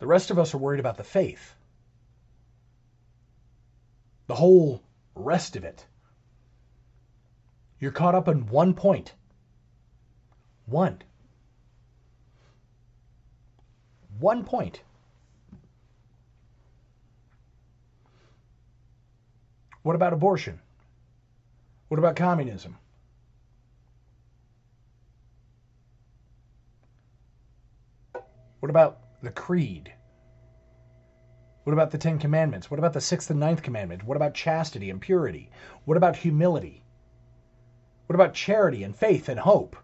The rest of us are worried about the faith the whole rest of it. You're caught up in one point. One. One point. What about abortion? What about communism? What about the creed? What about the Ten Commandments? What about the sixth and ninth commandment? What about chastity and purity? What about humility? What about charity and faith and hope?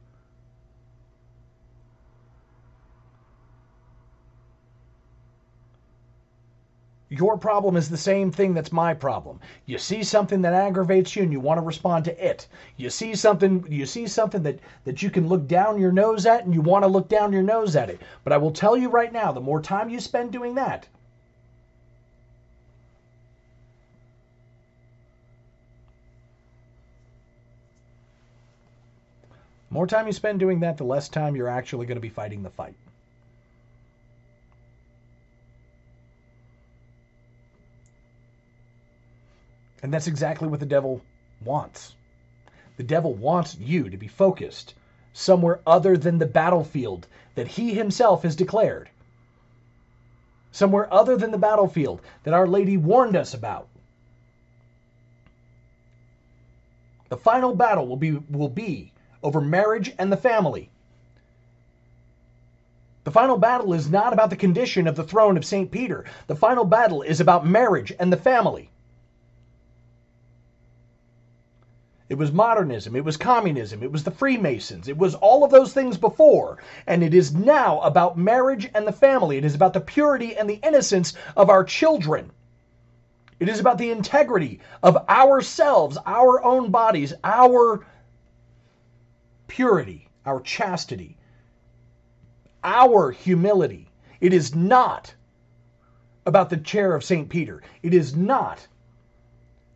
Your problem is the same thing that's my problem. You see something that aggravates you and you want to respond to it. You see something you see something that that you can look down your nose at and you want to look down your nose at it. But I will tell you right now, the more time you spend doing that, More time you spend doing that, the less time you're actually going to be fighting the fight. And that's exactly what the devil wants. The devil wants you to be focused somewhere other than the battlefield that he himself has declared. Somewhere other than the battlefield that Our Lady warned us about. The final battle will be, will be over marriage and the family. The final battle is not about the condition of the throne of St. Peter. The final battle is about marriage and the family. It was modernism, it was communism, it was the Freemasons, it was all of those things before. And it is now about marriage and the family. It is about the purity and the innocence of our children. It is about the integrity of ourselves, our own bodies, our purity, our chastity, our humility. It is not about the chair of St. Peter. It is not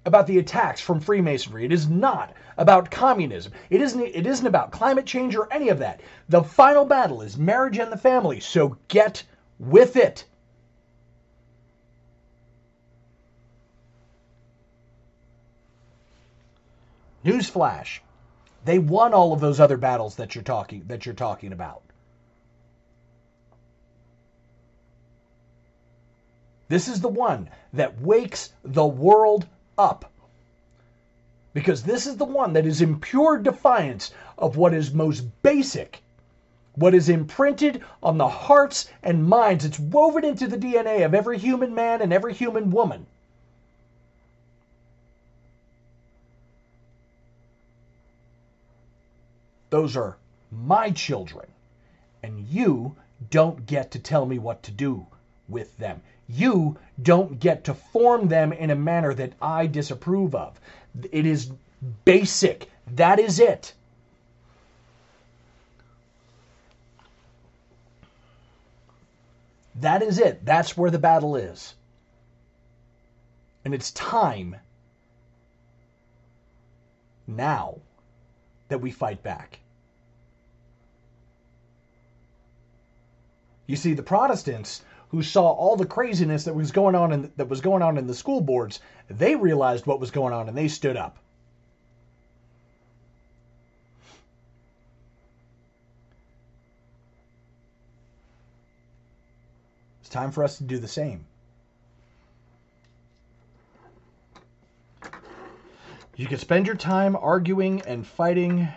about the attacks from Freemasonry. It is not about communism. It isn't, it isn't about climate change or any of that. The final battle is marriage and the family, so get with it. Newsflash. They won all of those other battles that you're talking that you're talking about. This is the one that wakes the world up. Because this is the one that is in pure defiance of what is most basic, what is imprinted on the hearts and minds. It's woven into the DNA of every human man and every human woman. Those are my children, and you don't get to tell me what to do with them. You don't get to form them in a manner that I disapprove of. It is basic. That is it. That is it. That's where the battle is. And it's time now that we fight back. You see, the Protestants who saw all the craziness that was going on in, that was going on in the school boards, they realized what was going on and they stood up. It's time for us to do the same. You can spend your time arguing and fighting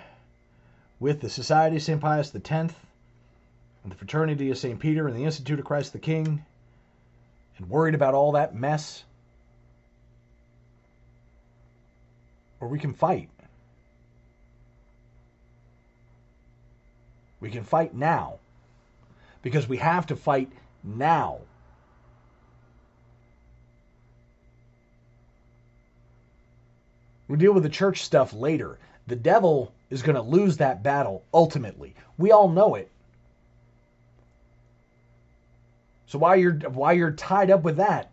with the Society of St. Pius X and the Fraternity of St. Peter and the Institute of Christ the King and worried about all that mess. Or we can fight. We can fight now because we have to fight now. We deal with the church stuff later. The devil is going to lose that battle ultimately. We all know it. So why you're why you're tied up with that?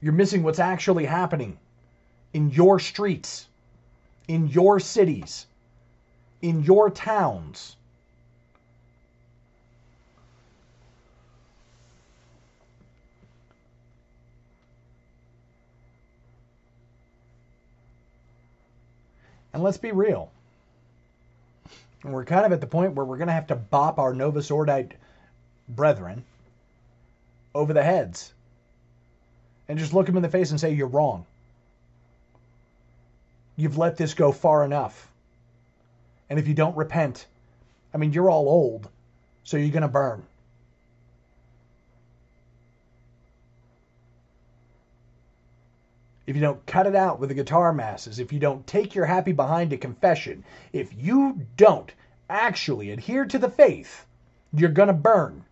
You're missing what's actually happening in your streets, in your cities, in your towns. And let's be real. We're kind of at the point where we're going to have to bop our Novus Ordo brethren over the heads and just look them in the face and say, You're wrong. You've let this go far enough. And if you don't repent, I mean, you're all old, so you're going to burn. if you don't cut it out with the guitar masses, if you don't take your happy behind to confession, if you don't actually adhere to the faith, you're going to burn.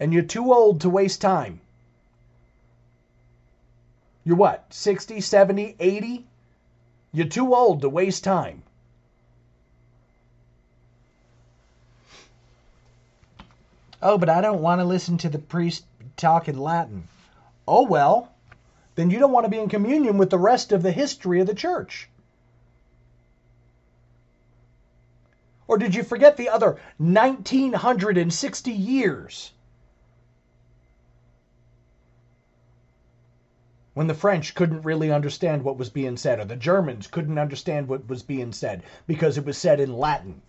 And you're too old to waste time. You're what, 60, 70, 80? You're too old to waste time. Oh, but I don't want to listen to the priest talk in Latin. Oh, well, then you don't want to be in communion with the rest of the history of the church. Or did you forget the other 1960 years? When the French couldn't really understand what was being said, or the Germans couldn't understand what was being said because it was said in Latin.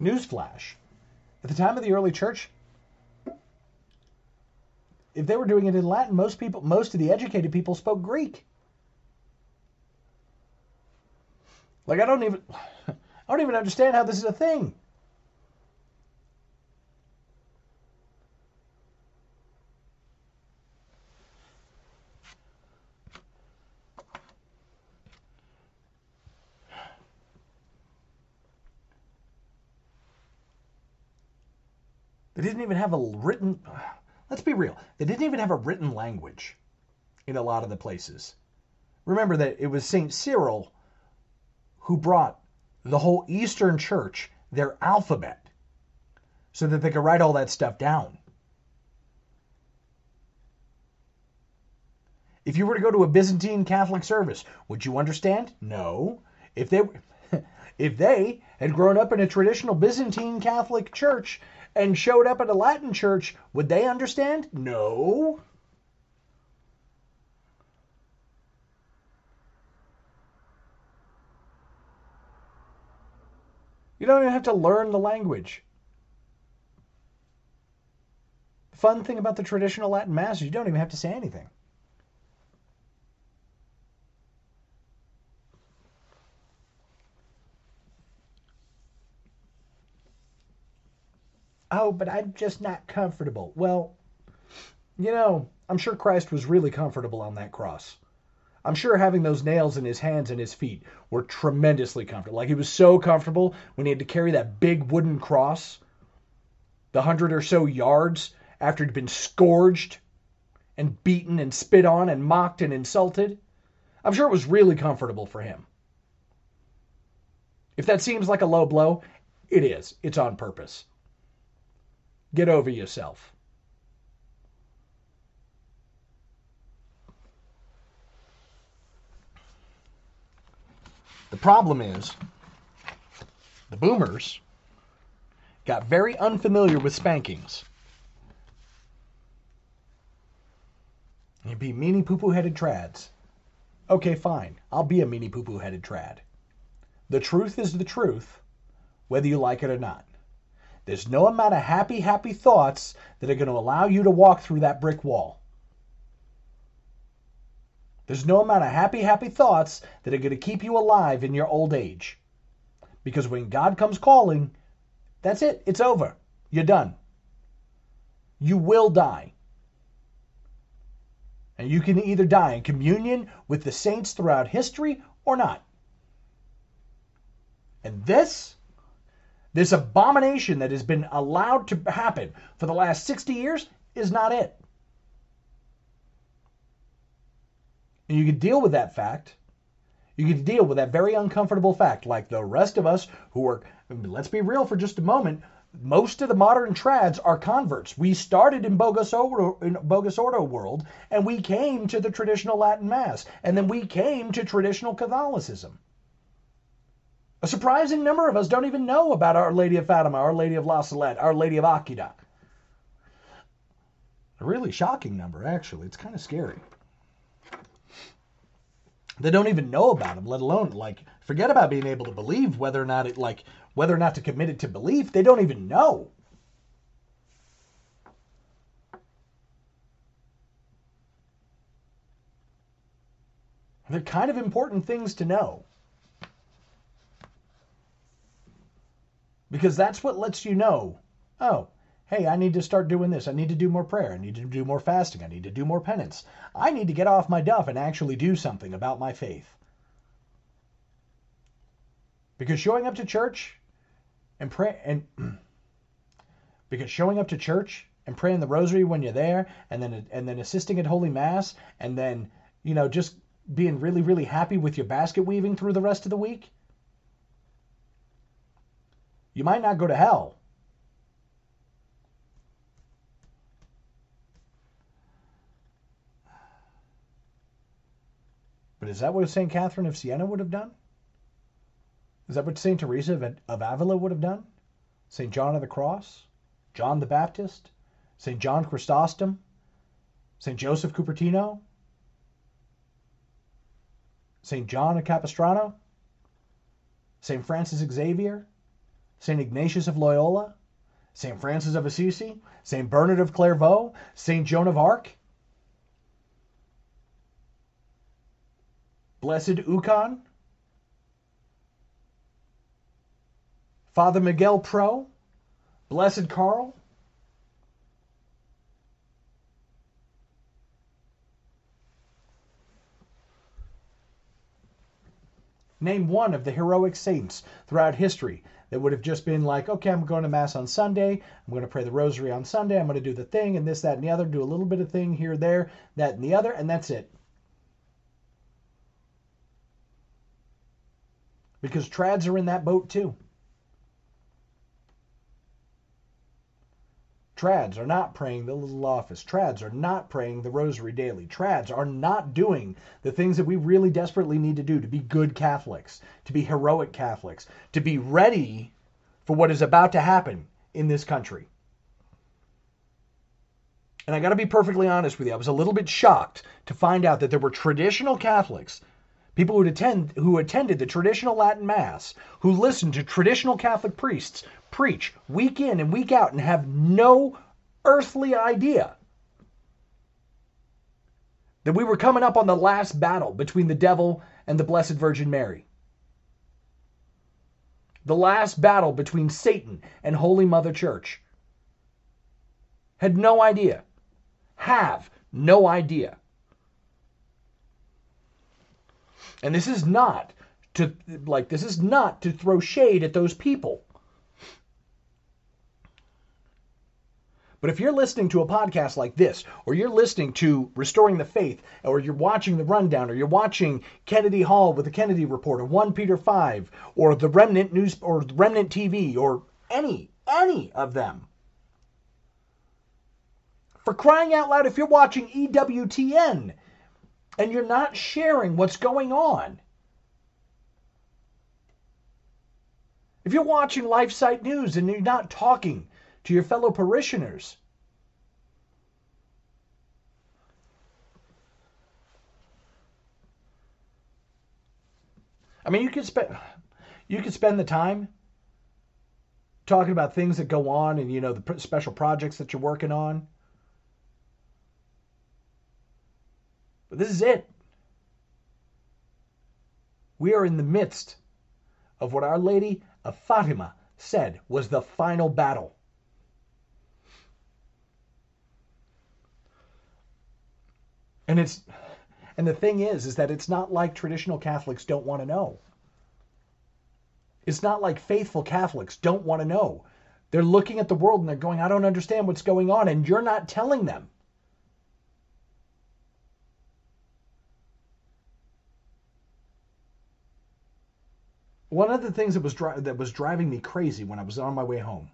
Newsflash. At the time of the early church, if they were doing it in Latin, most people, most of the educated people spoke Greek. Like I don't even I don't even understand how this is a thing. They didn't even have a written let's be real. They didn't even have a written language in a lot of the places. Remember that it was St. Cyril who brought the whole Eastern Church their alphabet so that they could write all that stuff down. If you were to go to a Byzantine Catholic service, would you understand? No. If they if they had grown up in a traditional Byzantine Catholic church and showed up at a Latin church, would they understand? No. You don't even have to learn the language. Fun thing about the traditional Latin Mass is you don't even have to say anything. Oh, but I'm just not comfortable. Well, you know, I'm sure Christ was really comfortable on that cross. I'm sure having those nails in his hands and his feet were tremendously comfortable. Like he was so comfortable when he had to carry that big wooden cross, the hundred or so yards after he'd been scourged and beaten and spit on and mocked and insulted. I'm sure it was really comfortable for him. If that seems like a low blow, it is. It's on purpose. Get over yourself. The problem is, the boomers got very unfamiliar with spankings. You'd be meanie poo poo headed trads. Okay, fine. I'll be a meanie poo poo headed trad. The truth is the truth, whether you like it or not. There's no amount of happy, happy thoughts that are going to allow you to walk through that brick wall. There's no amount of happy, happy thoughts that are going to keep you alive in your old age. Because when God comes calling, that's it. It's over. You're done. You will die. And you can either die in communion with the saints throughout history or not. And this, this abomination that has been allowed to happen for the last 60 years, is not it. And you can deal with that fact. You can deal with that very uncomfortable fact, like the rest of us who are, let's be real for just a moment, most of the modern trads are converts. We started in bogus ordo, in bogus ordo world, and we came to the traditional Latin Mass, and then we came to traditional Catholicism. A surprising number of us don't even know about Our Lady of Fatima, Our Lady of La Salette, Our Lady of Akita. A really shocking number, actually. It's kind of scary. They don't even know about them, let alone like forget about being able to believe whether or not it like whether or not to commit it to belief. They don't even know. They're kind of important things to know. Because that's what lets you know, oh, hey, I need to start doing this. I need to do more prayer. I need to do more fasting. I need to do more penance. I need to get off my duff and actually do something about my faith. Because showing up to church and pray and because showing up to church and praying the rosary when you're there and then and then assisting at holy mass and then you know just being really really happy with your basket weaving through the rest of the week you might not go to hell But is that what St. Catherine of Siena would have done? Is that what St. Teresa of, Avila would have done? St. John of the Cross? John the Baptist, St. John Chrysostom, St. Joseph Cupertino, St. John of Capistrano, St. Francis Xavier, St. Ignatius of Loyola, St. Francis of Assisi, St. Bernard of Clairvaux, St. Joan of Arc, Blessed Ukon, Father Miguel Pro, Blessed Karl, Name one of the heroic saints throughout history that would have just been like, okay, I'm going to Mass on Sunday. I'm going to pray the rosary on Sunday. I'm going to do the thing and this, that, and the other, do a little bit of thing here, there, that, and the other, and that's it. Because trads are in that boat too. Trads are not praying the little office. Trads are not praying the rosary daily. Trads are not doing the things that we really desperately need to do to be good Catholics, to be heroic Catholics, to be ready for what is about to happen in this country. And I got to be perfectly honest with you. I was a little bit shocked to find out that there were traditional Catholics, people who attend who attended the traditional Latin Mass, who listened to traditional Catholic priests preach week in and week out and have no earthly idea that we were coming up on the last battle between the devil and the Blessed Virgin Mary. The last battle between Satan and Holy Mother Church. Had no idea. Have no idea. And this is not to like this is not to throw shade at those people. But if you're listening to a podcast like this, or you're listening to Restoring the Faith, or you're watching The Rundown, or you're watching Kennedy Hall with the Kennedy Report, or 1 Peter 5, or The Remnant News, or Remnant TV, or any, any of them, for crying out loud, if you're watching EWTN and you're not sharing what's going on, if you're watching LifeSite News and you're not talking to your fellow parishioners. I mean, you could spend you could spend the time talking about things that go on and you know the special projects that you're working on. But this is it. We are in the midst of what Our Lady of Fatima said was the final battle. And it's and the thing is is that it's not like traditional Catholics don't want to know. It's not like faithful Catholics don't want to know. They're looking at the world and they're going, I don't understand what's going on, and you're not telling them. One of the things that was dri- that was driving me crazy when I was on my way home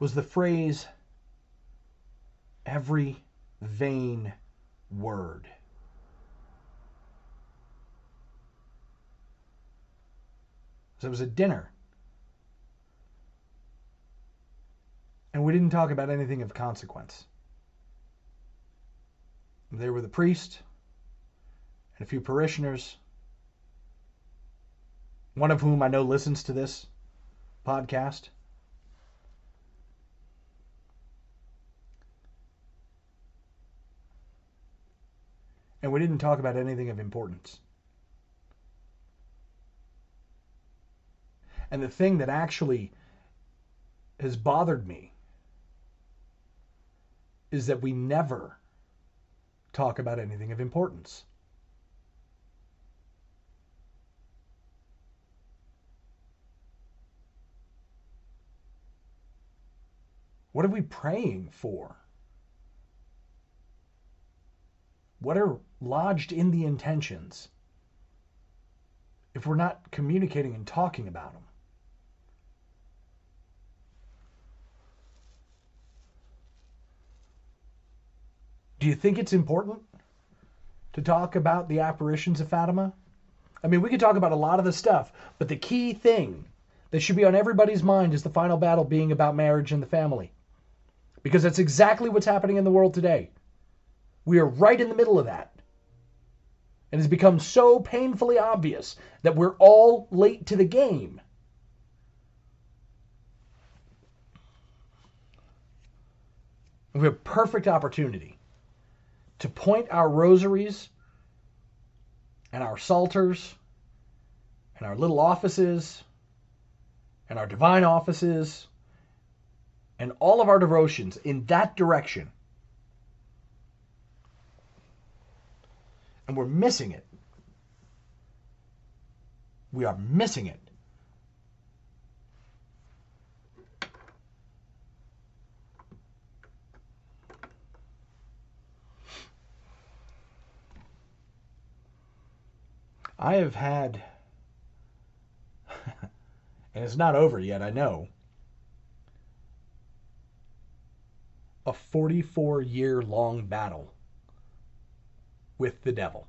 was the phrase every vain word. So it was a dinner. And we didn't talk about anything of consequence. There were the priest and a few parishioners, one of whom I know listens to this podcast. and we didn't talk about anything of importance. And the thing that actually has bothered me is that we never talk about anything of importance. What are we praying for? What are lodged in the intentions if we're not communicating and talking about them? Do you think it's important to talk about the apparitions of Fatima? I mean, we could talk about a lot of the stuff, but the key thing, that should be on everybody's mind is the final battle being about marriage and the family. Because that's exactly what's happening in the world today. We are right in the middle of that. And it's become so painfully obvious that we're all late to the game. We have perfect opportunity to point our rosaries and our psalters and our little offices and our divine offices and all of our devotions in that direction. And we're missing it. We are missing it. I have had, and it's not over yet, I know, a 44 year long battle with the devil.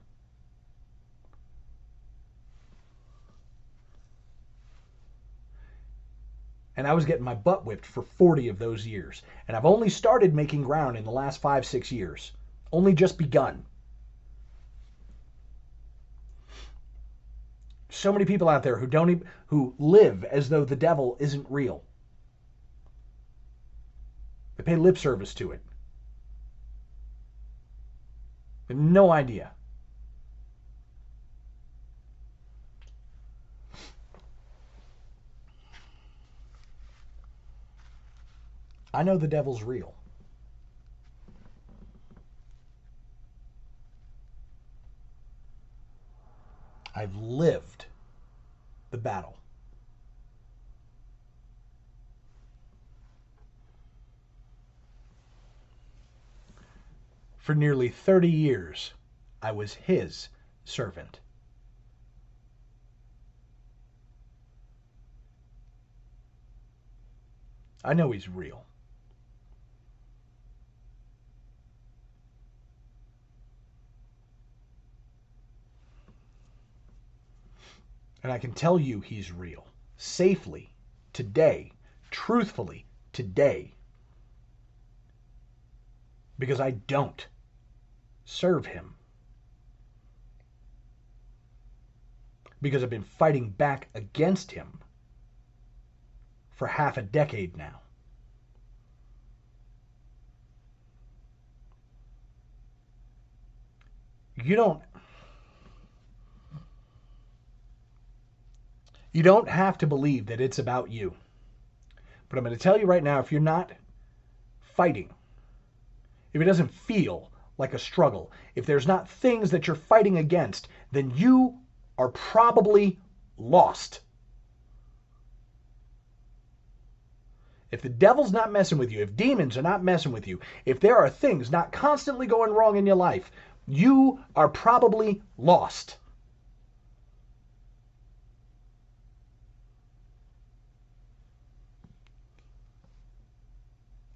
And I was getting my butt whipped for 40 of those years. And I've only started making ground in the last five, six years. Only just begun. so many people out there who don't even, who live as though the devil isn't real. They pay lip service to it. They have no idea. I know the devil's real. I've lived the battle. For nearly 30 years, I was his servant. I know he's real. And I can tell you he's real. Safely. Today. Truthfully. Today. Because I don't serve him. Because I've been fighting back against him for half a decade now. You don't You don't have to believe that it's about you. But I'm going to tell you right now if you're not fighting, if it doesn't feel like a struggle, if there's not things that you're fighting against, then you are probably lost. If the devil's not messing with you, if demons are not messing with you, if there are things not constantly going wrong in your life, you are probably lost.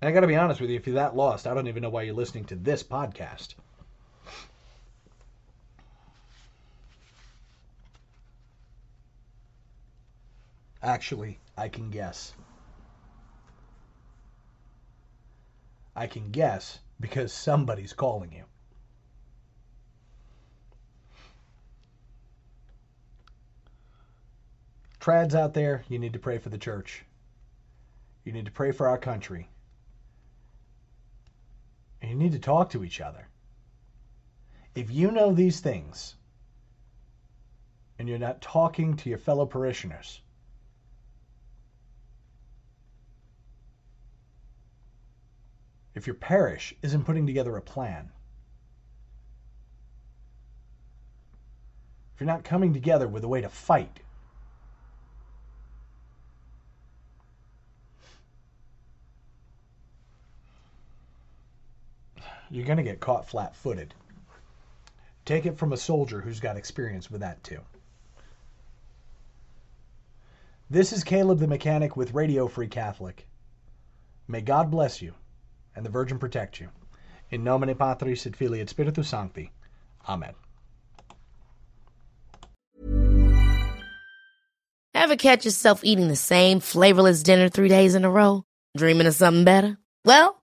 And I got to be honest with you, if you're that lost, I don't even know why you're listening to this podcast. Actually, I can guess. I can guess because somebody's calling you. Trads out there, you need to pray for the church. You need to pray for our country. And you need to talk to each other. If you know these things and you're not talking to your fellow parishioners, if your parish isn't putting together a plan, if you're not coming together with a way to fight, you're going to get caught flat footed. Take it from a soldier who's got experience with that too. This is Caleb the Mechanic with Radio Free Catholic. May God bless you and the Virgin protect you. In nomine Patris et Filii et Spiritus Sancti. Amen. Ever catch yourself eating the same flavorless dinner three days in a row? Dreaming of something better? Well,